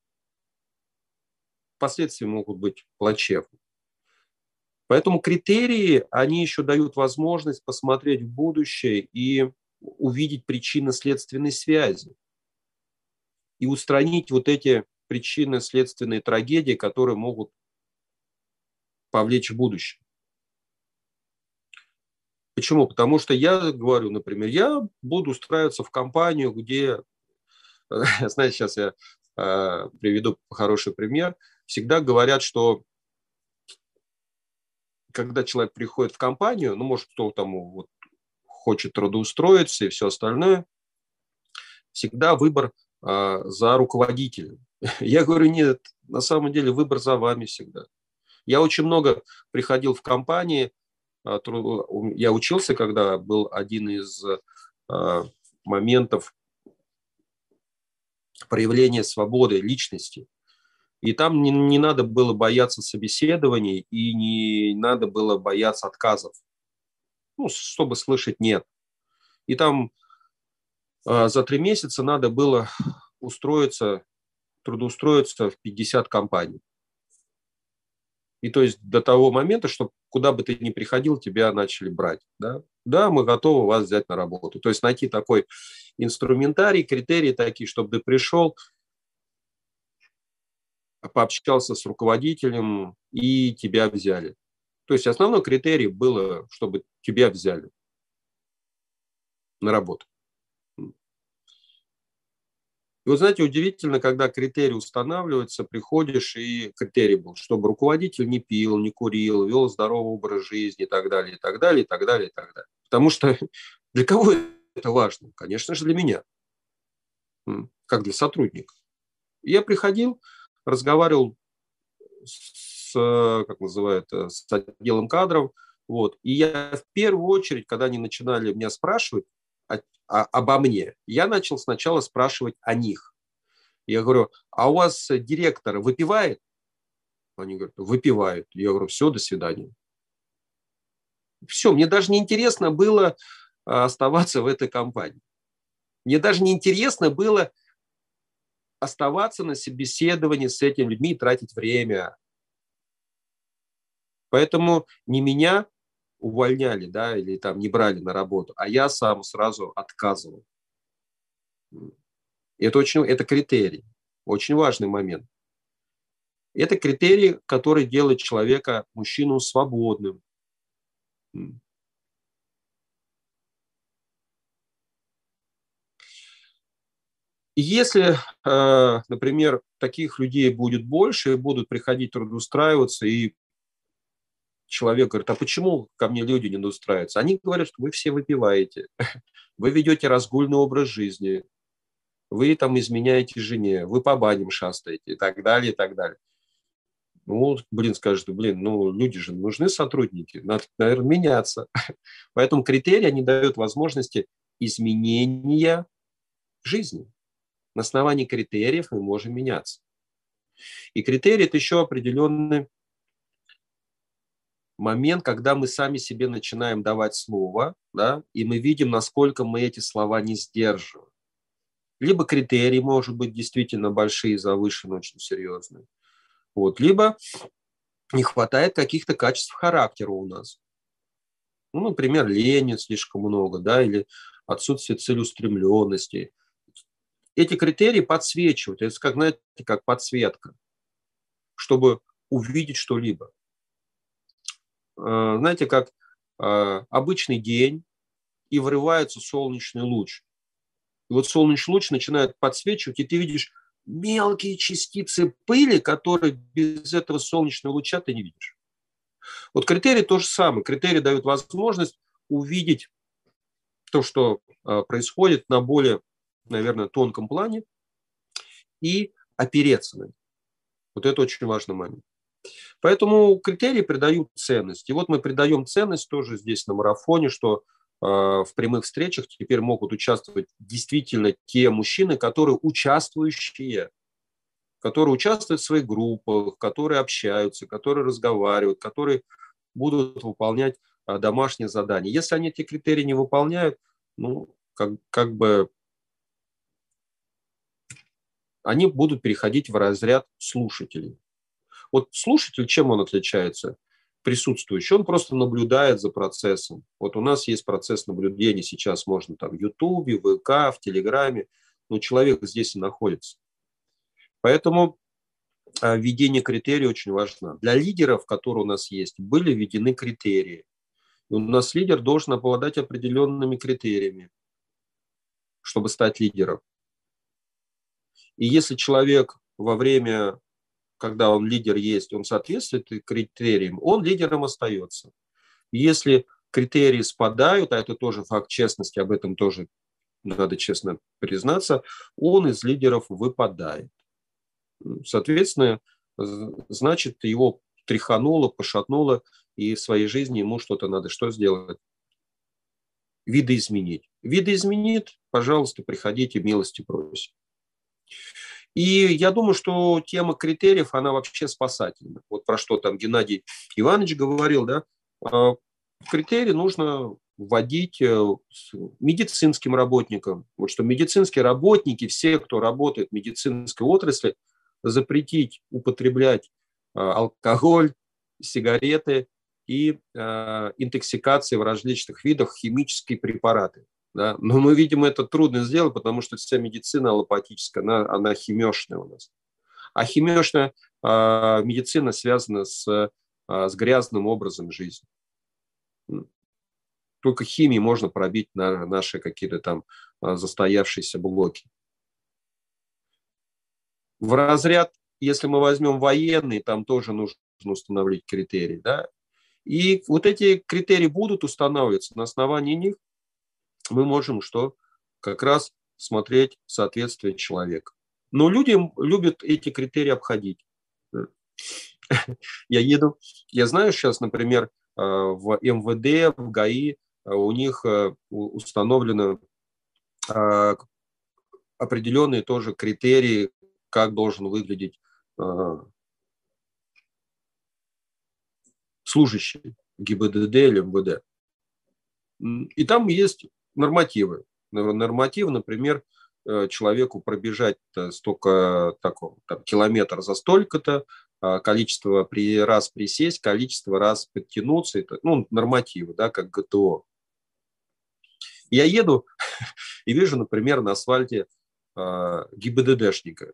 последствия могут быть плачевны. Поэтому критерии, они еще дают возможность посмотреть в будущее и увидеть причинно-следственные связи и устранить вот эти причинно-следственные трагедии, которые могут повлечь в будущем. Почему? Потому что я говорю, например, я буду устраиваться в компанию, где, знаете, сейчас я приведу хороший пример, всегда говорят, что когда человек приходит в компанию, ну, может, кто там вот, хочет трудоустроиться и все остальное, всегда выбор э, за руководителем. Я говорю, нет, на самом деле выбор за вами всегда. Я очень много приходил в компании, а, я учился, когда был один из а, моментов проявления свободы личности. И там не, не надо было бояться собеседований и не надо было бояться отказов, ну, чтобы слышать «нет». И там э, за три месяца надо было устроиться, трудоустроиться в 50 компаний. И то есть до того момента, что куда бы ты ни приходил, тебя начали брать. Да, да мы готовы вас взять на работу. То есть найти такой инструментарий, критерии такие, чтобы ты пришел, пообщался с руководителем и тебя взяли. То есть основной критерий было, чтобы тебя взяли на работу. И вот знаете, удивительно, когда критерий устанавливается, приходишь, и критерий был, чтобы руководитель не пил, не курил, вел здоровый образ жизни и так далее, и так далее, и так далее, и так далее. Потому что для кого это важно? Конечно же, для меня, как для сотрудника. Я приходил, разговаривал с, как называют, с отделом кадров, вот, и я в первую очередь, когда они начинали меня спрашивать о, о, обо мне, я начал сначала спрашивать о них. Я говорю, а у вас директор выпивает? Они говорят, выпивают. Я говорю, все, до свидания. Все, мне даже не интересно было а, оставаться в этой компании. Мне даже не интересно было оставаться на собеседовании с этими людьми и тратить время. Поэтому не меня увольняли, да, или там не брали на работу, а я сам сразу отказывал. Это очень, это критерий, очень важный момент. Это критерий, который делает человека, мужчину свободным. Если, э, например, таких людей будет больше, будут приходить трудоустраиваться, и человек говорит, а почему ко мне люди не устраиваются? Они говорят, что вы все выпиваете, вы ведете разгульный образ жизни, вы там изменяете жене, вы по баням шастаете и так далее, и так далее. Ну, блин, скажет, блин, ну, люди же нужны сотрудники, надо, наверное, меняться. Поэтому критерии, они дают возможности изменения жизни. На основании критериев мы можем меняться. И критерии – это еще определенный момент, когда мы сами себе начинаем давать слово, да, и мы видим, насколько мы эти слова не сдерживаем. Либо критерии, может быть, действительно большие, завышенные, очень серьезные. Вот. Либо не хватает каких-то качеств характера у нас. Ну, например, лени слишком много, да, или отсутствие целеустремленности. Эти критерии подсвечивают. Это как, знаете, как подсветка, чтобы увидеть что-либо. А, знаете, как а, обычный день, и врывается солнечный луч. И вот солнечный луч начинает подсвечивать, и ты видишь мелкие частицы пыли, которые без этого солнечного луча ты не видишь. Вот критерии то же самое. Критерии дают возможность увидеть то, что а, происходит на более, наверное, тонком плане и опереться на них. Вот это очень важный момент. Поэтому критерии придают ценность. И вот мы придаем ценность тоже здесь на марафоне, что а, в прямых встречах теперь могут участвовать действительно те мужчины, которые участвующие, которые участвуют в своих группах, которые общаются, которые разговаривают, которые будут выполнять а, домашние задания. Если они эти критерии не выполняют, ну, как, как бы они будут переходить в разряд слушателей. Вот слушатель, чем он отличается? присутствующий, он просто наблюдает за процессом. Вот у нас есть процесс наблюдения сейчас, можно там в Ютубе, в ВК, в Телеграме, но человек здесь и находится. Поэтому а, введение критерий очень важно. Для лидеров, которые у нас есть, были введены критерии. И у нас лидер должен обладать определенными критериями, чтобы стать лидером. И если человек во время когда он лидер есть, он соответствует критериям, он лидером остается. Если критерии спадают, а это тоже факт честности, об этом тоже надо честно признаться, он из лидеров выпадает. Соответственно, значит, его тряхануло, пошатнуло, и в своей жизни ему что-то надо что сделать? Видоизменить. Видоизменит, пожалуйста, приходите, милости просим. И я думаю, что тема критериев, она вообще спасательна. Вот про что там Геннадий Иванович говорил, да, а, критерии нужно вводить э, медицинским работникам. Вот что медицинские работники, все, кто работает в медицинской отрасли, запретить употреблять а, алкоголь, сигареты и а, интоксикации в различных видах химические препараты. Да? Но мы видим, это трудно сделать, потому что вся медицина аллопатическая, она, она химешная у нас. А химешная э, медицина связана с, э, с грязным образом жизни. Только химией можно пробить на наши какие-то там э, застоявшиеся блоки. В разряд, если мы возьмем военный, там тоже нужно установить критерии. Да? И вот эти критерии будут устанавливаться. На основании них мы можем что? Как раз смотреть соответствие человека. Но люди любят эти критерии обходить. Я еду, я знаю сейчас, например, э, в МВД, в ГАИ э, у них э, установлены определенные тоже критерии, как должен выглядеть служащий ГИБДД или МВД. И там есть нормативы. Нормативы, например, э, человеку пробежать столько, такого, там, километр за столько-то, а количество при, раз присесть, количество раз подтянуться, это, ну, нормативы, да, как ГТО. Я еду и вижу, например, на асфальте э, ГИБДДшника.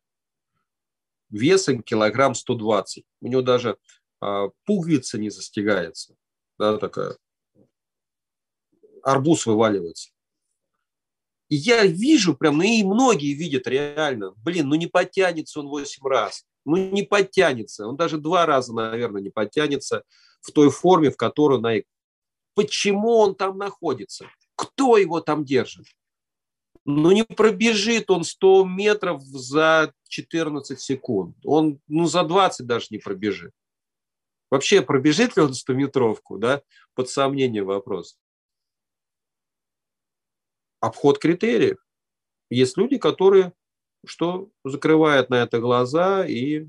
Весом килограмм 120. У него даже э, пуговица не застегается. Да, такая. Арбуз вываливается. И я вижу прям, ну и многие видят реально, блин, ну не подтянется он 8 раз, ну не подтянется, он даже два раза, наверное, не подтянется в той форме, в которой на... Почему он там находится? Кто его там держит? ну, не пробежит он 100 метров за 14 секунд. Он ну, за 20 даже не пробежит. Вообще, пробежит ли он 100-метровку, да, под сомнение вопрос. Обход критериев. Есть люди, которые что закрывают на это глаза и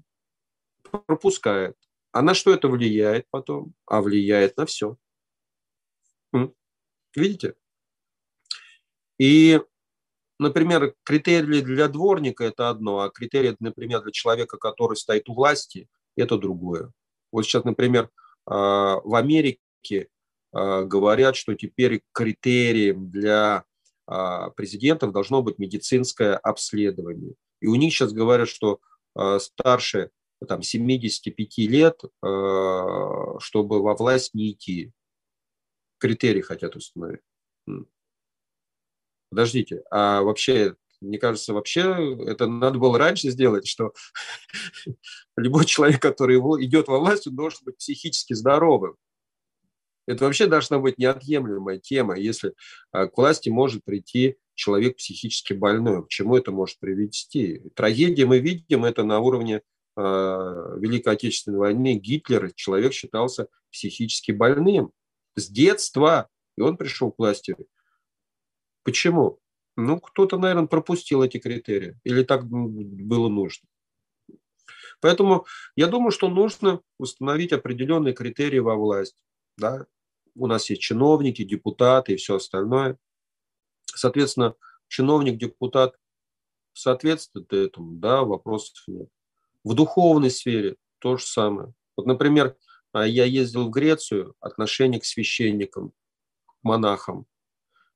пропускают. А на что это влияет потом? А влияет на все. Видите? И, например, критерии для дворника – это одно, а критерии, например, для человека, который стоит у власти – это другое. Вот сейчас, например, а, в Америке а, говорят, что теперь критерием для президентов должно быть медицинское обследование. И у них сейчас говорят, что старше там, 75 лет, чтобы во власть не идти. Критерии хотят установить. Подождите, а вообще, мне кажется, вообще это надо было раньше сделать, что любой человек, который идет во власть, должен быть психически здоровым. Это вообще должна быть неотъемлемая тема, если а, к власти может прийти человек психически больной. К чему это может привести? Трагедия мы видим, это на уровне э, Великой Отечественной войны. Гитлер, человек считался психически больным с детства, и он пришел к власти. Почему? Ну, кто-то, наверное, пропустил эти критерии, или так было нужно. Поэтому я думаю, что нужно установить определенные критерии во власть. Да? У нас есть чиновники, депутаты и все остальное. Соответственно, чиновник, депутат соответствует этому, да, вопросов нет. В духовной сфере то же самое. Вот, например, а, я ездил в Грецию, отношение к священникам, к монахам.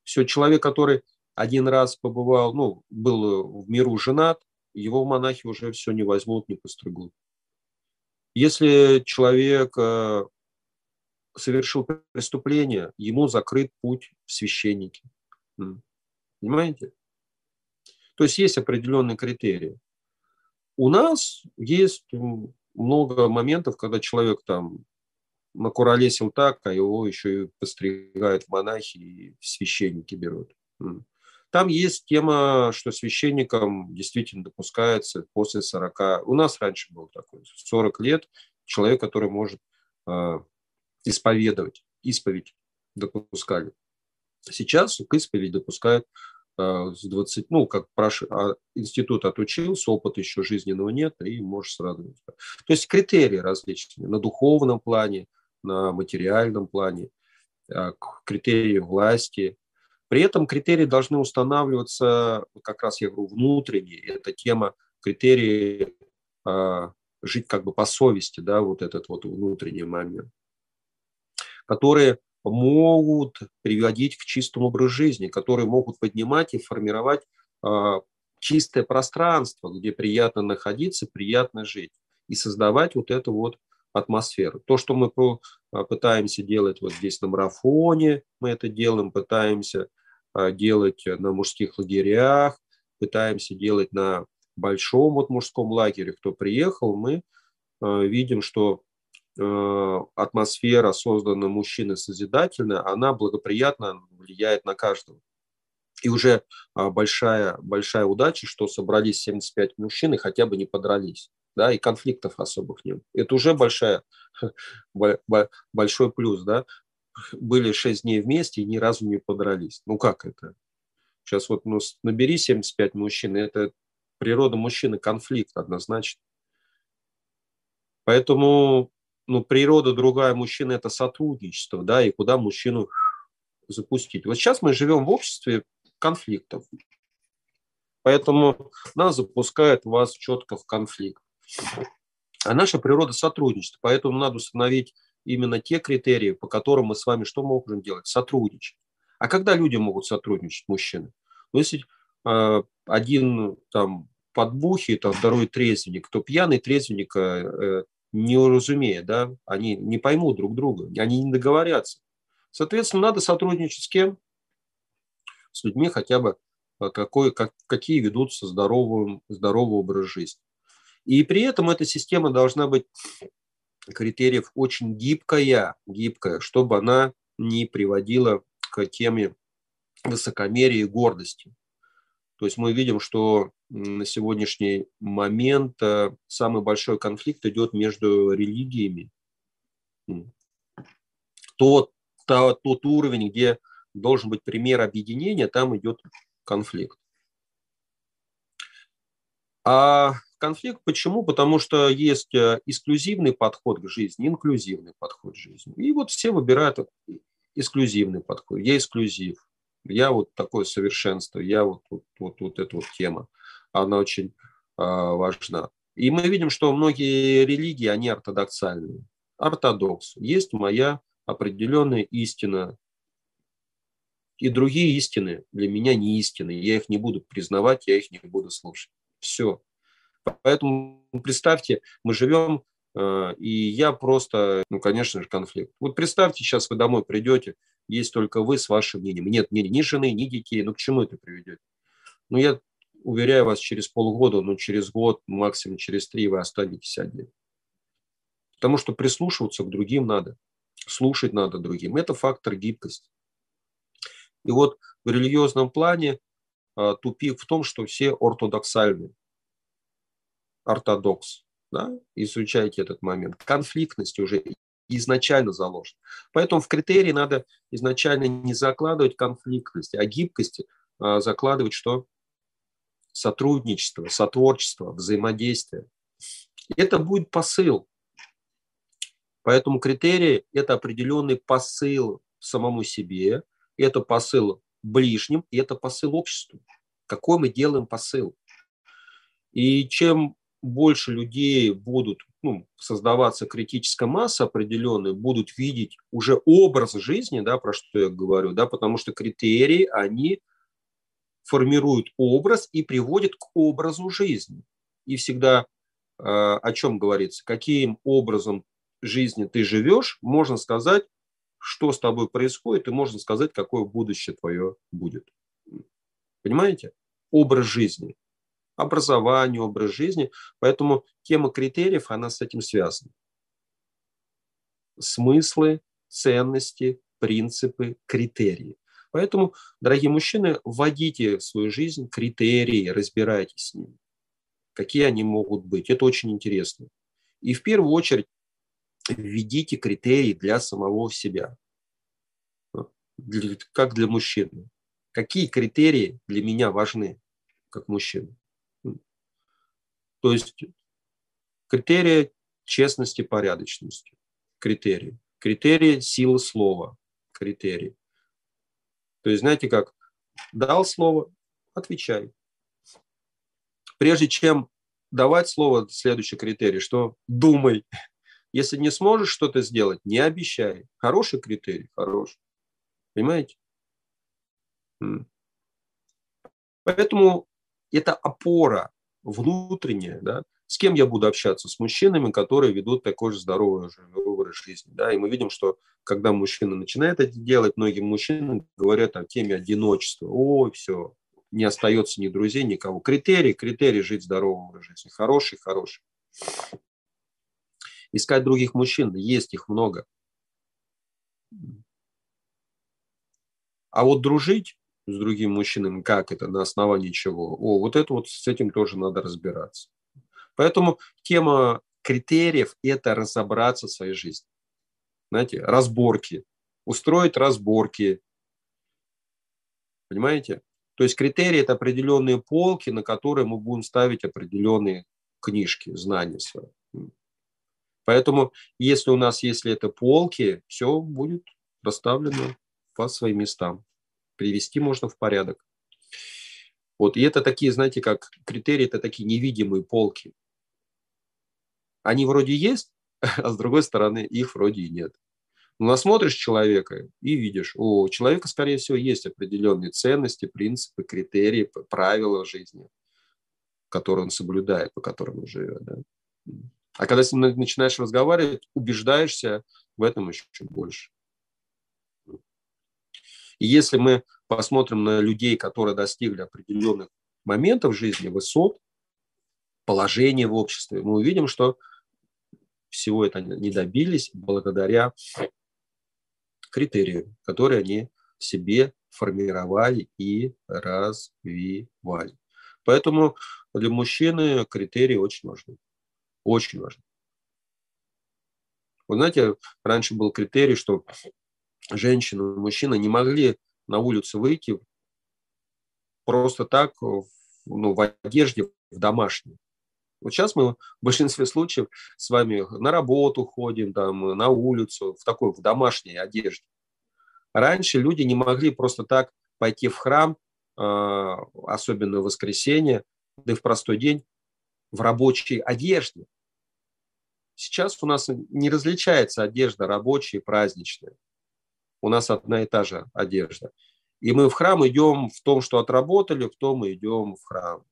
Все, человек, который один раз побывал, ну, был в миру женат, его монахи уже все не возьмут, не постригут. Если человек э, совершил преступление, ему закрыт путь в священники. Понимаете? То есть есть определенные критерии. У нас есть много моментов, когда человек там накуролесил так, а его еще и постригают в монахи и в священники берут. Там есть тема, что священникам действительно допускается после 40. У нас раньше был такой, 40 лет человек, который может э, исповедовать, исповедь допускали. Сейчас к исповеди допускают э, с 20, ну, как прош... а институт отучился, опыта еще жизненного нет, и можешь сразу. То есть критерии различные на духовном плане, на материальном плане, э, критерии власти, при этом критерии должны устанавливаться, как раз я говорю, внутренние. Это тема критерии э, жить как бы по совести, да, вот этот вот внутренний момент, которые могут приводить к чистому образу жизни, которые могут поднимать и формировать э, чистое пространство, где приятно находиться, приятно жить и создавать вот эту вот атмосферу. То, что мы пытаемся делать вот здесь на марафоне, мы это делаем, пытаемся а, делать на мужских лагерях, пытаемся делать на большом вот мужском лагере. Кто приехал, мы а, видим, что а, атмосфера, созданная мужчиной созидательная, она благоприятно влияет на каждого. И уже большая, большая удача, что собрались 75 мужчин и хотя бы не подрались. Да, и конфликтов особых нет. Это уже большая, большой плюс. Да? были шесть дней вместе и ни разу не подрались. Ну как это? Сейчас вот ну, набери 75 мужчин, это природа мужчины конфликт однозначно. Поэтому ну, природа другая мужчины – это сотрудничество, да, и куда мужчину запустить. Вот сейчас мы живем в обществе конфликтов. Поэтому нас запускает вас четко в конфликт. А наша природа сотрудничество. Поэтому надо установить именно те критерии, по которым мы с вами что можем делать? Сотрудничать. А когда люди могут сотрудничать, мужчины? Ну, если э, один там подбухи, там второй трезвенник, то пьяный трезвенник э, не разумеет, да, они не поймут друг друга, они не договорятся. Соответственно, надо сотрудничать с кем? С людьми хотя бы э, какой, как, какие ведутся здоровый, здоровый образ жизни. И при этом эта система должна быть критериев очень гибкая, гибкая, чтобы она не приводила к теме высокомерия и гордости. То есть мы видим, что на сегодняшний момент э, самый большой конфликт идет между религиями. Тот, тот, тот уровень, где должен быть пример объединения, там идет конфликт. А конфликт почему? Потому что есть э, эксклюзивный подход к жизни, инклюзивный подход к жизни. И вот все выбирают эксклюзивный подход. Я эксклюзив, я вот такое совершенство, я вот, вот, вот, вот эта вот тема. Она очень э, важна. И мы видим, что многие религии, они ортодоксальные. Ортодокс. Есть моя определенная истина. И другие истины для меня не истины. Я их не буду признавать, я их не буду слушать. Все. Поэтому представьте, мы живем, и я просто, ну, конечно же, конфликт. Вот представьте, сейчас вы домой придете, есть только вы с вашим мнением. Нет мнений ни жены, ни детей. Ну, к чему это приведет? Ну, я уверяю вас, через полгода, ну, через год, максимум через три вы останетесь один. Потому что прислушиваться к другим надо, слушать надо другим. Это фактор гибкости. И вот в религиозном плане а, тупик в том, что все ортодоксальны ортодокс. Да? Изучайте этот момент. Конфликтность уже изначально заложена. Поэтому в критерии надо изначально не закладывать конфликтность, а гибкости а закладывать что? Сотрудничество, сотворчество, взаимодействие. Это будет посыл. Поэтому критерии – это определенный посыл самому себе, это посыл ближним, и это посыл обществу. Какой мы делаем посыл? И чем больше людей будут ну, создаваться критическая масса определенная, будут видеть уже образ жизни, да, про что я говорю, да, потому что критерии, они формируют образ и приводят к образу жизни. И всегда э, о чем говорится, каким образом жизни ты живешь, можно сказать, что с тобой происходит, и можно сказать, какое будущее твое будет. Понимаете? Образ жизни образование, образ жизни. Поэтому тема критериев, она с этим связана. Смыслы, ценности, принципы, критерии. Поэтому, дорогие мужчины, вводите в свою жизнь критерии, разбирайтесь с ними. Какие они могут быть. Это очень интересно. И в первую очередь введите критерии для самого себя. Как для мужчины. Какие критерии для меня важны, как мужчины? То есть критерии честности, порядочности, критерии. Критерии силы слова, критерии. То есть, знаете как, дал слово, отвечай. Прежде чем давать слово, следующий критерий, что думай. Если не сможешь что-то сделать, не обещай. Хороший критерий, хороший. Понимаете? Поэтому это опора внутреннее, да, с кем я буду общаться? С мужчинами, которые ведут такой же здоровый образ жизни. Да? И мы видим, что когда мужчина начинает это делать, многие мужчины говорят о теме одиночества. Ой, все, не остается ни друзей, никого. Критерий, критерий жить здоровым образ жизни. Хороший, хороший. Искать других мужчин, есть их много. А вот дружить с другим мужчинами, как это, на основании чего. О, вот это вот с этим тоже надо разбираться. Поэтому тема критериев – это разобраться в своей жизни. Знаете, разборки, устроить разборки. Понимаете? То есть критерии – это определенные полки, на которые мы будем ставить определенные книжки, знания свои. Поэтому, если у нас, если это полки, все будет расставлено по своим местам привести можно в порядок. Вот, и это такие, знаете, как критерии, это такие невидимые полки. Они вроде есть, а с другой стороны их вроде и нет. Но ну, насмотришь человека и видишь, у человека, скорее всего, есть определенные ценности, принципы, критерии, правила жизни, которые он соблюдает, по которым он живет. Да? А когда с ним начинаешь разговаривать, убеждаешься в этом еще больше. И если мы посмотрим на людей, которые достигли определенных моментов в жизни, высот, положения в обществе, мы увидим, что всего это не добились благодаря критериям, которые они себе формировали и развивали. Поэтому для мужчины критерии очень важны. Очень важны. Вы знаете, раньше был критерий, что женщина и мужчина не могли на улицу выйти просто так ну, в одежде в домашней. Вот сейчас мы в большинстве случаев с вами на работу ходим, там, на улицу, в такой в домашней одежде. Раньше люди не могли просто так пойти в храм, а, особенно в воскресенье, да и в простой день, в рабочей одежде. Сейчас у нас не различается одежда рабочая и праздничная. У нас одна и та же одежда. И мы в храм идем в том, что отработали, в том мы идем в храм.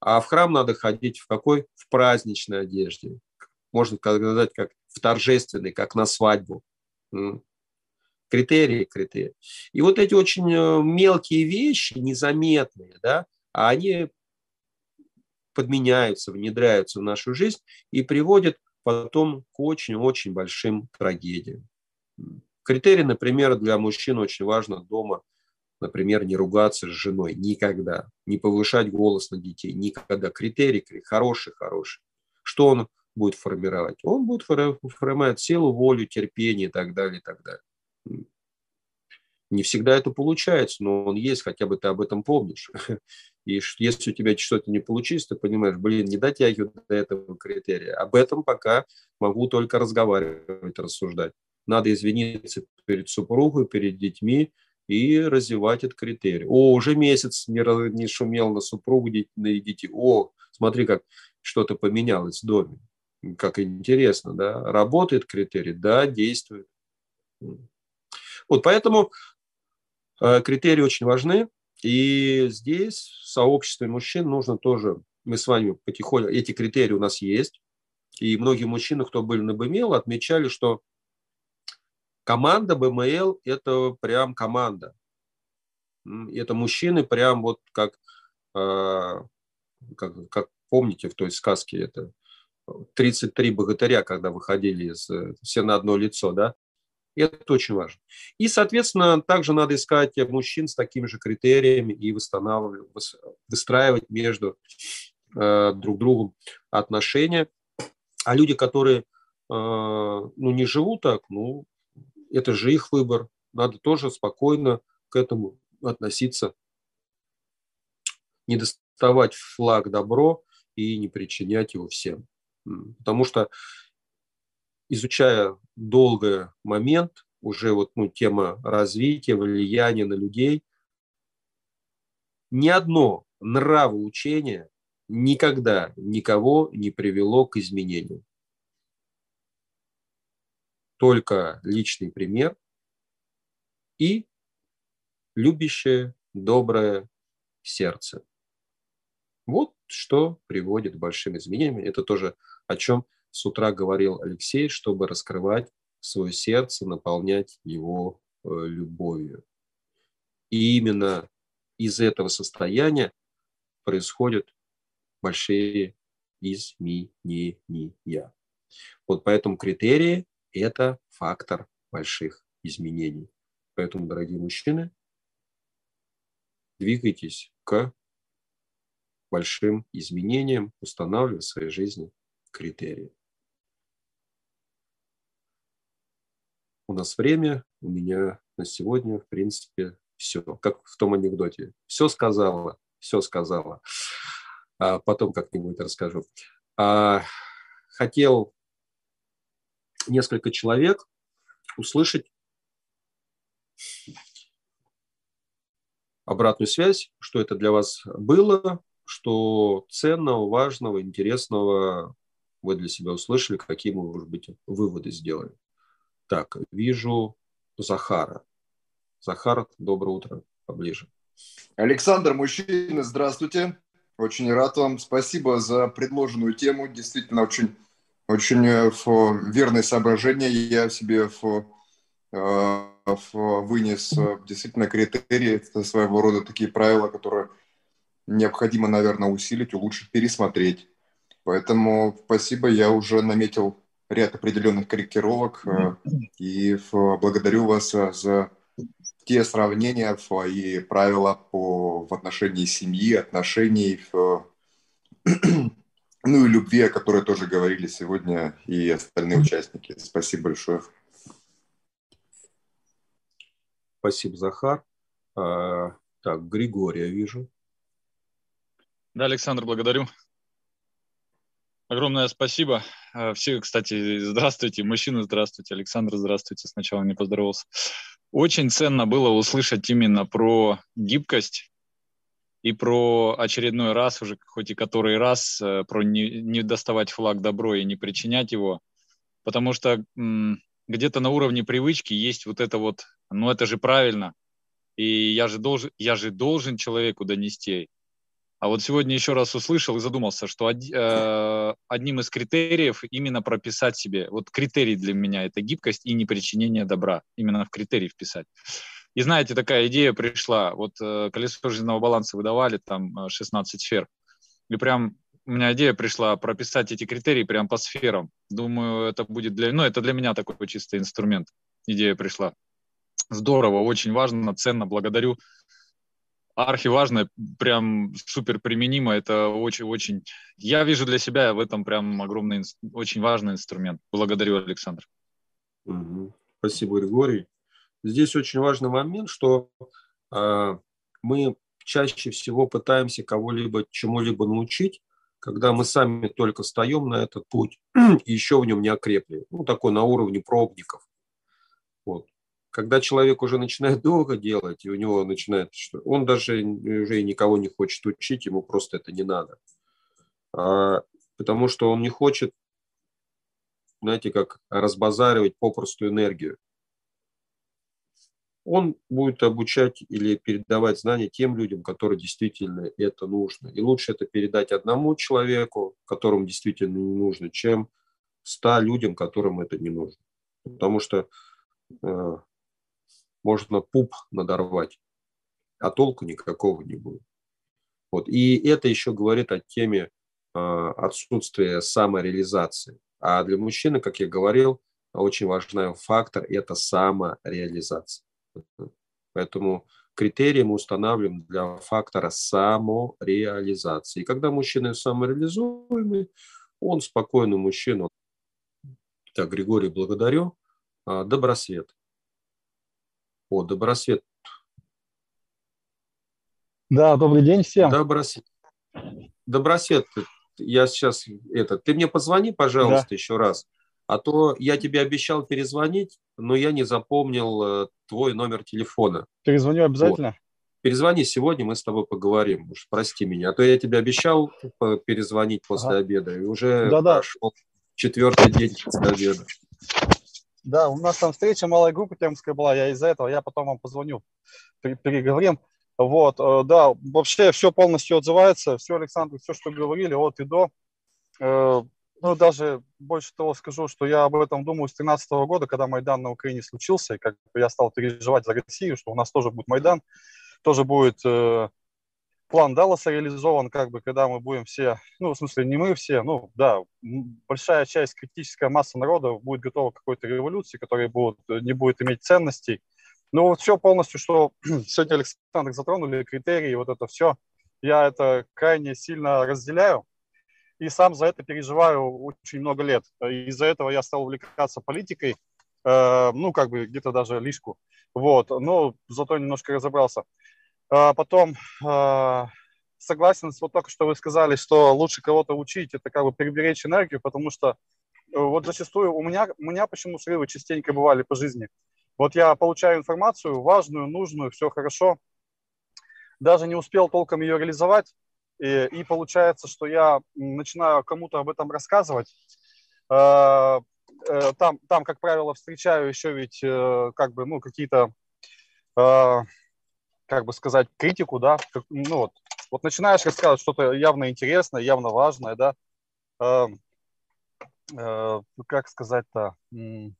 А в храм надо ходить в какой? В праздничной одежде. Можно сказать, как в торжественной, как на свадьбу. Критерии, критерии. И вот эти очень э, мелкие вещи, незаметные, да, они подменяются, внедряются в нашу жизнь и приводят потом к очень-очень большим трагедиям. Критерий, например, для мужчин очень важно дома – например, не ругаться с женой никогда, не повышать голос на детей никогда. Критерий хороший, хороший. Что он будет формировать? Он будет формировать силу, волю, терпение и так далее, и так далее. Не всегда это получается, но он есть, хотя бы ты об этом помнишь. И если у тебя что-то не получится, ты понимаешь, блин, не дотягиваю до этого критерия. Об этом пока могу только разговаривать, рассуждать. Надо извиниться перед супругой, перед детьми, и развивать этот критерий. О, уже месяц не, не шумел на супругу, на детей. О, смотри, как что-то поменялось в доме. Как интересно, да? Работает критерий? Да, действует. Вот поэтому э, критерии очень важны. И здесь в сообществе мужчин нужно тоже, мы с вами потихоньку, эти критерии у нас есть. И многие мужчины, кто были на БМЛ, отмечали, что Команда БМЛ – это прям команда. Это мужчины прям вот как, а, как, как помните в той сказке, это 33 богатыря, когда выходили из, все на одно лицо, да? Это очень важно. И, соответственно, также надо искать мужчин с такими же критериями и выстраивать между э, друг другом отношения. А люди, которые э, ну, не живут так, ну, это же их выбор. Надо тоже спокойно к этому относиться. Не доставать флаг добро и не причинять его всем. Потому что, изучая долгий момент, уже вот ну, тема развития, влияния на людей, ни одно нравоучение никогда никого не привело к изменению только личный пример и любящее, доброе сердце. Вот что приводит к большим изменениям. Это тоже о чем с утра говорил Алексей, чтобы раскрывать свое сердце, наполнять его э, любовью. И именно из этого состояния происходят большие изменения. Вот поэтому критерии это фактор больших изменений. Поэтому, дорогие мужчины, двигайтесь к большим изменениям, устанавливая в своей жизни критерии. У нас время, у меня на сегодня, в принципе, все. Как в том анекдоте. Все сказала, все сказала. А потом как-нибудь расскажу. А, хотел несколько человек услышать обратную связь, что это для вас было, что ценного, важного, интересного вы для себя услышали, какие, может быть, выводы сделали. Так, вижу Захара. Захар, доброе утро, поближе. Александр, мужчина, здравствуйте. Очень рад вам. Спасибо за предложенную тему. Действительно, очень очень э, верные соображения я себе в, э, в вынес э, действительно критерии, своего рода такие правила, которые необходимо, наверное, усилить, улучшить, пересмотреть. Поэтому спасибо, я уже наметил ряд определенных корректировок и благодарю вас за те сравнения и правила по, в отношении семьи, отношений, в, ну и любви, о которой тоже говорили сегодня и остальные участники. Спасибо большое. Спасибо, Захар. А, так, Григория вижу. Да, Александр, благодарю. Огромное спасибо. А, все, кстати, здравствуйте, мужчины, здравствуйте, Александр, здравствуйте, сначала не поздоровался. Очень ценно было услышать именно про гибкость и про очередной раз, уже хоть и который раз, э, про не, не доставать флаг добро и не причинять его, потому что где-то на уровне привычки есть вот это вот, ну это же правильно, и я же должен, я же должен человеку донести. А вот сегодня еще раз услышал и задумался, что од, э, одним из критериев именно прописать себе, вот критерий для меня это гибкость и непричинение добра, именно в критерий вписать. И знаете, такая идея пришла, вот э, колесо жизненного баланса выдавали, там 16 э, сфер, и прям у меня идея пришла прописать эти критерии прям по сферам. Думаю, это будет для, ну, это для меня такой чистый инструмент. Идея пришла. Здорово, очень важно, ценно, благодарю архиважно, прям супер применимо. Это очень-очень... Я вижу для себя в этом прям огромный, очень важный инструмент. Благодарю, Александр. Угу. Спасибо, Григорий. Здесь очень важный момент, что э, мы чаще всего пытаемся кого-либо чему-либо научить, когда мы сами только встаем на этот путь и еще в нем не окрепли. Ну, такой на уровне пробников. Вот когда человек уже начинает долго делать, и у него начинает, что он даже уже никого не хочет учить, ему просто это не надо. А, потому что он не хочет, знаете, как разбазаривать попросту энергию. Он будет обучать или передавать знания тем людям, которые действительно это нужно. И лучше это передать одному человеку, которому действительно не нужно, чем ста людям, которым это не нужно. Потому что э, можно пуп надорвать, а толку никакого не будет. Вот. И это еще говорит о теме э, отсутствия самореализации. А для мужчины, как я говорил, очень важный фактор – это самореализация. Поэтому критерии мы устанавливаем для фактора самореализации. И когда мужчина самореализуемый, он спокойный мужчина. Так, Григорий, благодарю. А, добросвет. О, Добросвет. Да, добрый день всем. Добросвет. Добросвет, я сейчас это. Ты мне позвони, пожалуйста, да. еще раз. А то я тебе обещал перезвонить, но я не запомнил э, твой номер телефона. Перезвоню обязательно. Вот. Перезвони сегодня, мы с тобой поговорим. Уж прости меня. А то я тебе обещал перезвонить после ага. обеда, и уже да -да. прошел четвертый день после обеда. Да, у нас там встреча малой группы темская была, я из-за этого, я потом вам позвоню, переговорим. Вот, э, да, вообще все полностью отзывается, все, Александр, все, что говорили от и до. Э, ну, даже больше того скажу, что я об этом думаю с 2013 года, когда Майдан на Украине случился, и как бы я стал переживать за Россию, что у нас тоже будет Майдан, тоже будет э, план Далласа реализован, как бы, когда мы будем все, ну, в смысле, не мы все, ну, да, большая часть, критическая масса народа будет готова к какой-то революции, которая будет, не будет иметь ценностей. Ну, вот все полностью, что сегодня Александр затронули, критерии, вот это все, я это крайне сильно разделяю и сам за это переживаю очень много лет. Из-за этого я стал увлекаться политикой, э, ну, как бы где-то даже лишку, вот, но зато немножко разобрался. А потом а, согласен с вот только что вы сказали, что лучше кого-то учить, это как бы переберечь энергию, потому что э, вот зачастую у меня, у меня почему срывы частенько бывали по жизни. Вот я получаю информацию важную, нужную, все хорошо, даже не успел толком ее реализовать, и, и получается, что я начинаю кому-то об этом рассказывать. А, э, там, там, как правило, встречаю еще ведь э, как бы, ну, какие-то как бы сказать, критику, да, ну вот, вот начинаешь рассказывать что-то явно интересное, явно важное, да, э, э, как сказать-то, и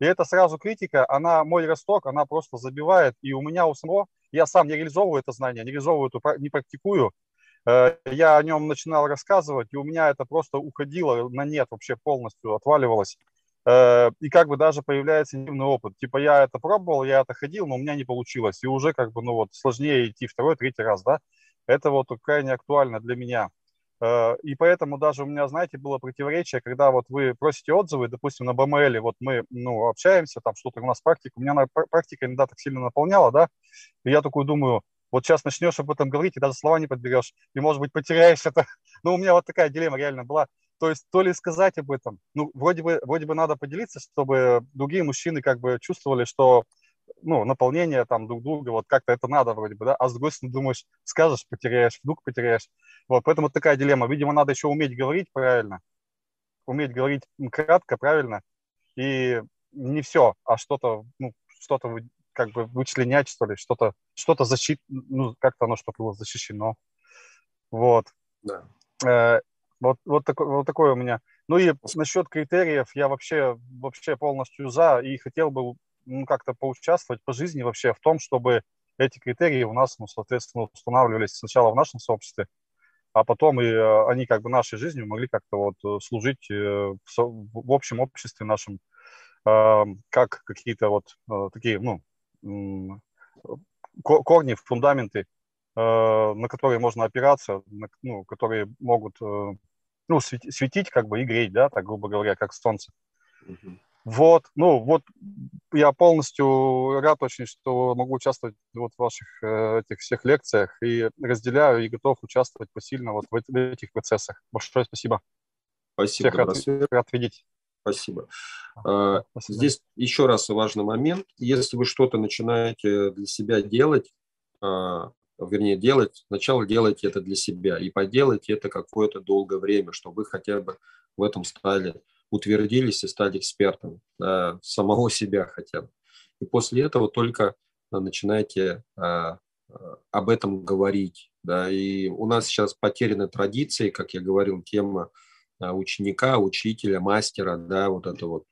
это сразу критика, она, мой росток, она просто забивает, и у меня у самого, я сам не реализовываю это знание, не реализовываю, не практикую, э, я о нем начинал рассказывать, и у меня это просто уходило на нет вообще полностью, отваливалось. Э, и как бы даже появляется негативный опыт. Типа я это пробовал, я это ходил, но у меня не получилось. И уже как бы, ну вот, сложнее идти второй, третий раз, да. Это вот крайне актуально для меня. Э, и поэтому даже у меня, знаете, было противоречие, когда вот вы просите отзывы, допустим, на БМЛ, вот мы, ну, общаемся, там что-то у нас практика, у меня практика иногда так сильно наполняла, да, и я такой думаю, вот сейчас начнешь об этом говорить, и даже слова не подберешь, и, может быть, потеряешь это. Ну, у меня вот такая дилемма реально была. То есть то ли сказать об этом, ну, вроде бы, вроде бы надо поделиться, чтобы другие мужчины как бы чувствовали, что, ну, наполнение там друг друга, вот как-то это надо вроде бы, да, а с другой стороны думаешь, скажешь, потеряешь, вдруг потеряешь. Вот, поэтому такая дилемма. Видимо, надо еще уметь говорить правильно, уметь говорить кратко, правильно, и не все, а что-то, ну, что-то как бы вычленять, что ли, что-то, что-то защит, ну, как-то оно, чтобы было защищено. Вот. Да. Э, вот, вот, такой, вот такое у меня. Ну и насчет критериев я вообще, вообще полностью за и хотел бы ну, как-то поучаствовать по жизни вообще в том, чтобы эти критерии у нас, ну, соответственно, устанавливались сначала в нашем сообществе, а потом и э, они как бы нашей жизнью могли как-то вот э, служить э, в, в общем обществе нашем как какие-то вот такие, ну, корни, фундаменты, на которые можно опираться, ну, которые могут ну, светить как бы и греть, да, так грубо говоря, как солнце. Mm-hmm. Вот, ну, вот я полностью рад очень, что могу участвовать вот в ваших э, этих всех лекциях и разделяю и готов участвовать посильно вот в, в этих процессах. Большое спасибо. Спасибо. Всех рад, рад видеть. Спасибо. Спасибо. Здесь еще раз важный момент. Если вы что-то начинаете для себя делать, а, вернее, делать, сначала делайте это для себя и поделайте это какое-то долгое время, чтобы вы хотя бы в этом стали, утвердились и стали экспертом да, самого себя хотя бы. И после этого только начинайте а, об этом говорить. Да. И у нас сейчас потеряны традиции, как я говорил, тема ученика, учителя, мастера, да, вот это вот.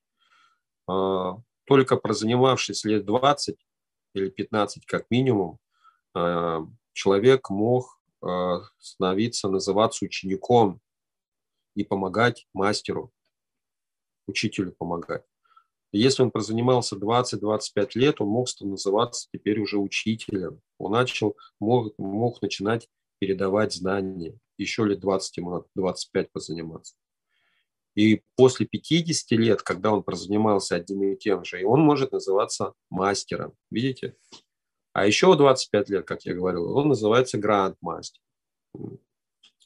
А, только прозанимавшись лет 20 или 15 как минимум, а, человек мог становиться, называться учеником и помогать мастеру, учителю помогать. Если он прозанимался 20-25 лет, он мог называться теперь уже учителем. Он начал, мог, мог начинать передавать знания. Еще лет 20 ему надо, 25 позаниматься. И после 50 лет, когда он прозанимался одним и тем же, он может называться мастером. Видите? А еще 25 лет, как я говорил, он называется гранд-мастер.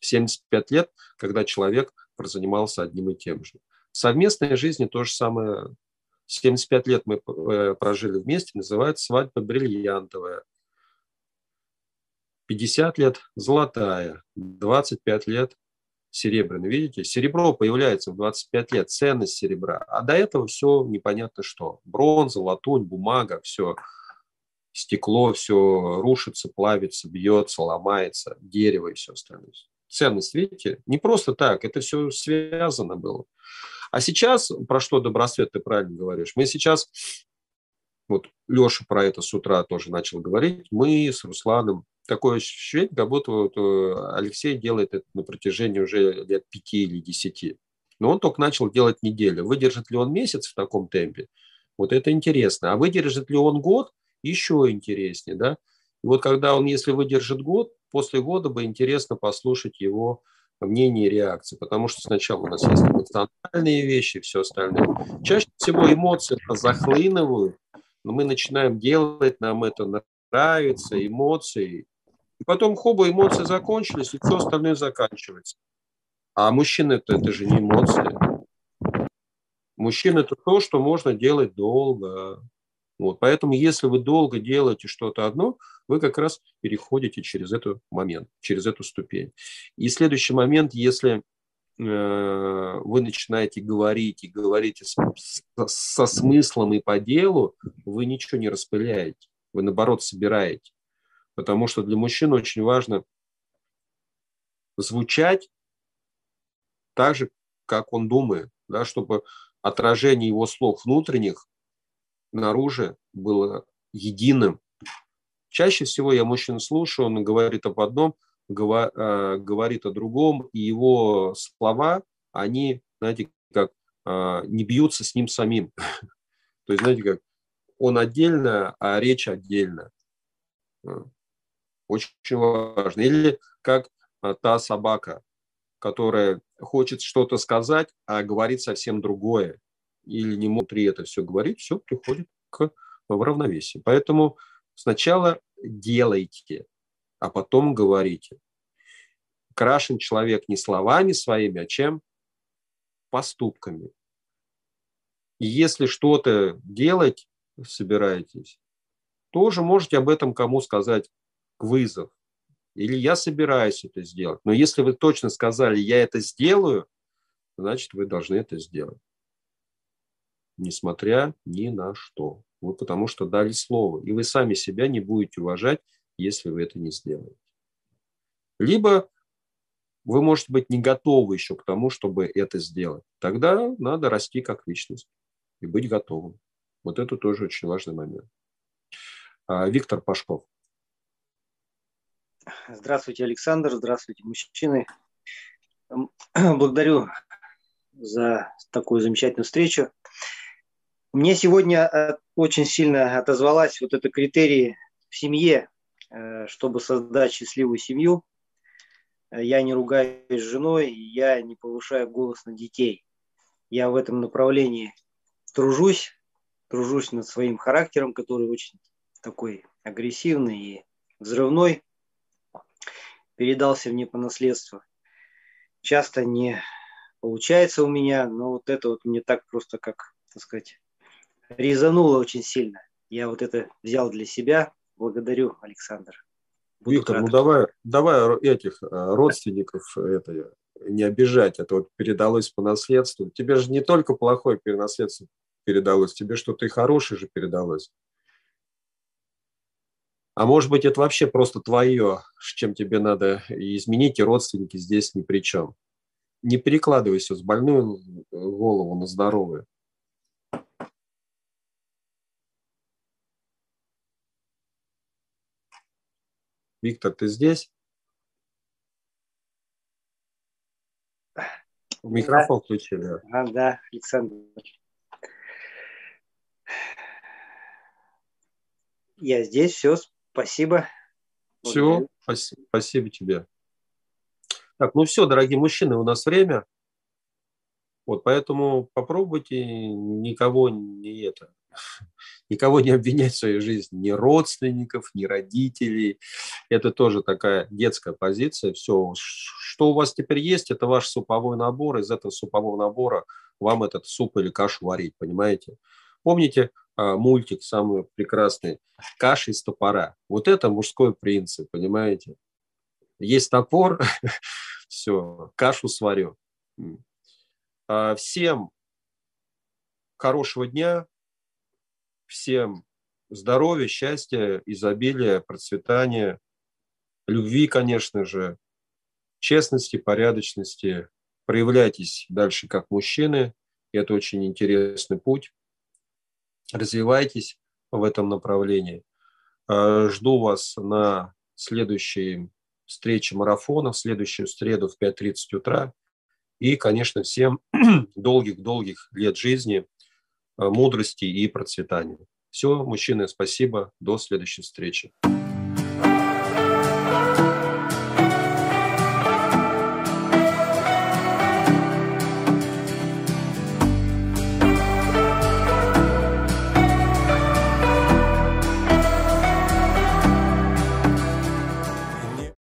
75 лет, когда человек прозанимался одним и тем же. В совместной жизни то же самое. 75 лет мы э, прожили вместе, называется свадьба бриллиантовая. 50 лет золотая, 25 лет серебряная. Видите, серебро появляется в 25 лет, ценность серебра. А до этого все непонятно что. Бронза, латунь, бумага, все стекло все рушится, плавится, бьется, ломается, дерево и все остальное. Ценность, видите, не просто так, это все связано было. А сейчас, про что Добросвет, ты правильно говоришь, мы сейчас, вот Леша про это с утра тоже начал говорить, мы с Русланом, такое ощущение, как будто вот э, Алексей делает это на протяжении уже лет пяти или десяти. Но он только начал делать неделю. Выдержит ли он месяц в таком темпе? Вот это интересно. А выдержит ли он год? еще интереснее, да. И вот когда он, если выдержит год, после года бы интересно послушать его мнение и реакции, потому что сначала у нас есть эмоциональные вещи, все остальное. Чаще всего эмоции захлынывают, но мы начинаем делать, нам это нравится, эмоции. И потом хоба, эмоции закончились, и все остальное заканчивается. А мужчина это, это же не эмоции. Мужчина это то, что можно делать долго. Вот, поэтому, если вы долго делаете что-то одно, вы как раз переходите через этот момент, через эту ступень. И следующий момент, если э, вы начинаете говорить и говорите с, со, со смыслом и по делу, вы ничего не распыляете, вы наоборот собираете. Потому что для мужчин очень важно звучать так же, как он думает, да, чтобы отражение его слов внутренних наружу было единым. Чаще всего я мужчин слушаю, он говорит об одном, э, говорит о другом, и его слова, они, знаете, как а, не бьются с ним самим. То есть, знаете, как он отдельно, а речь отдельно. Очень важно. Или как а, та собака, которая хочет что-то сказать, а говорит совсем другое. Или не может при это все говорить, все приходит к в равновесии. Поэтому сначала делайте, а потом говорите. Крашен человек не словами своими, а чем? Поступками. И если что-то делать собираетесь, тоже можете об этом кому сказать вызов. Или я собираюсь это сделать. Но если вы точно сказали, я это сделаю, значит, вы должны это сделать. Несмотря ни на что. Вы потому что дали слово. И вы сами себя не будете уважать, если вы это не сделаете. Либо вы можете быть не готовы еще к тому, чтобы это сделать. Тогда надо расти как личность и быть готовым. Вот это тоже очень важный момент. А, Виктор Пашков. Здравствуйте, Александр. Здравствуйте, мужчины. Благодарю за такую замечательную встречу. Мне сегодня э, очень сильно отозвалась вот это критерии в семье, э, чтобы создать счастливую семью. Я не ругаюсь с женой, я не повышаю голос на детей. Я в этом направлении тружусь, тружусь над своим характером, который очень такой агрессивный и взрывной передался мне по наследству. Часто не получается у меня, но вот это вот мне так просто, как, так сказать, резануло очень сильно. Я вот это взял для себя. Благодарю, Александр. Буду Виктор, ну давай, давай этих э, родственников это, не обижать. Это вот передалось по наследству. Тебе же не только плохое наследство передалось, тебе что-то и хорошее же передалось. А может быть, это вообще просто твое, с чем тебе надо изменить, и родственники здесь ни при чем. Не перекладывайся с больную голову на здоровую. Виктор, ты здесь? Микрофон да. включили. А, да, Александр. Я здесь, все, Спасибо. Все, спасибо, спасибо тебе. Так, ну все, дорогие мужчины, у нас время. Вот, поэтому попробуйте никого не это, никого не обвинять в своей жизни, ни родственников, ни родителей. Это тоже такая детская позиция. Все, что у вас теперь есть, это ваш суповой набор. Из этого супового набора вам этот суп или кашу варить, понимаете? Помните, мультик самый прекрасный «Каша из топора». Вот это мужской принцип, понимаете? Есть топор, все, кашу сварю. А, всем хорошего дня, всем здоровья, счастья, изобилия, процветания, любви, конечно же, честности, порядочности. Проявляйтесь дальше как мужчины. Это очень интересный путь развивайтесь в этом направлении. Э, жду вас на следующей встрече марафона, в следующую среду в 5.30 утра. И, конечно, всем долгих-долгих лет жизни, э, мудрости и процветания. Все, мужчины, спасибо. До следующей встречи.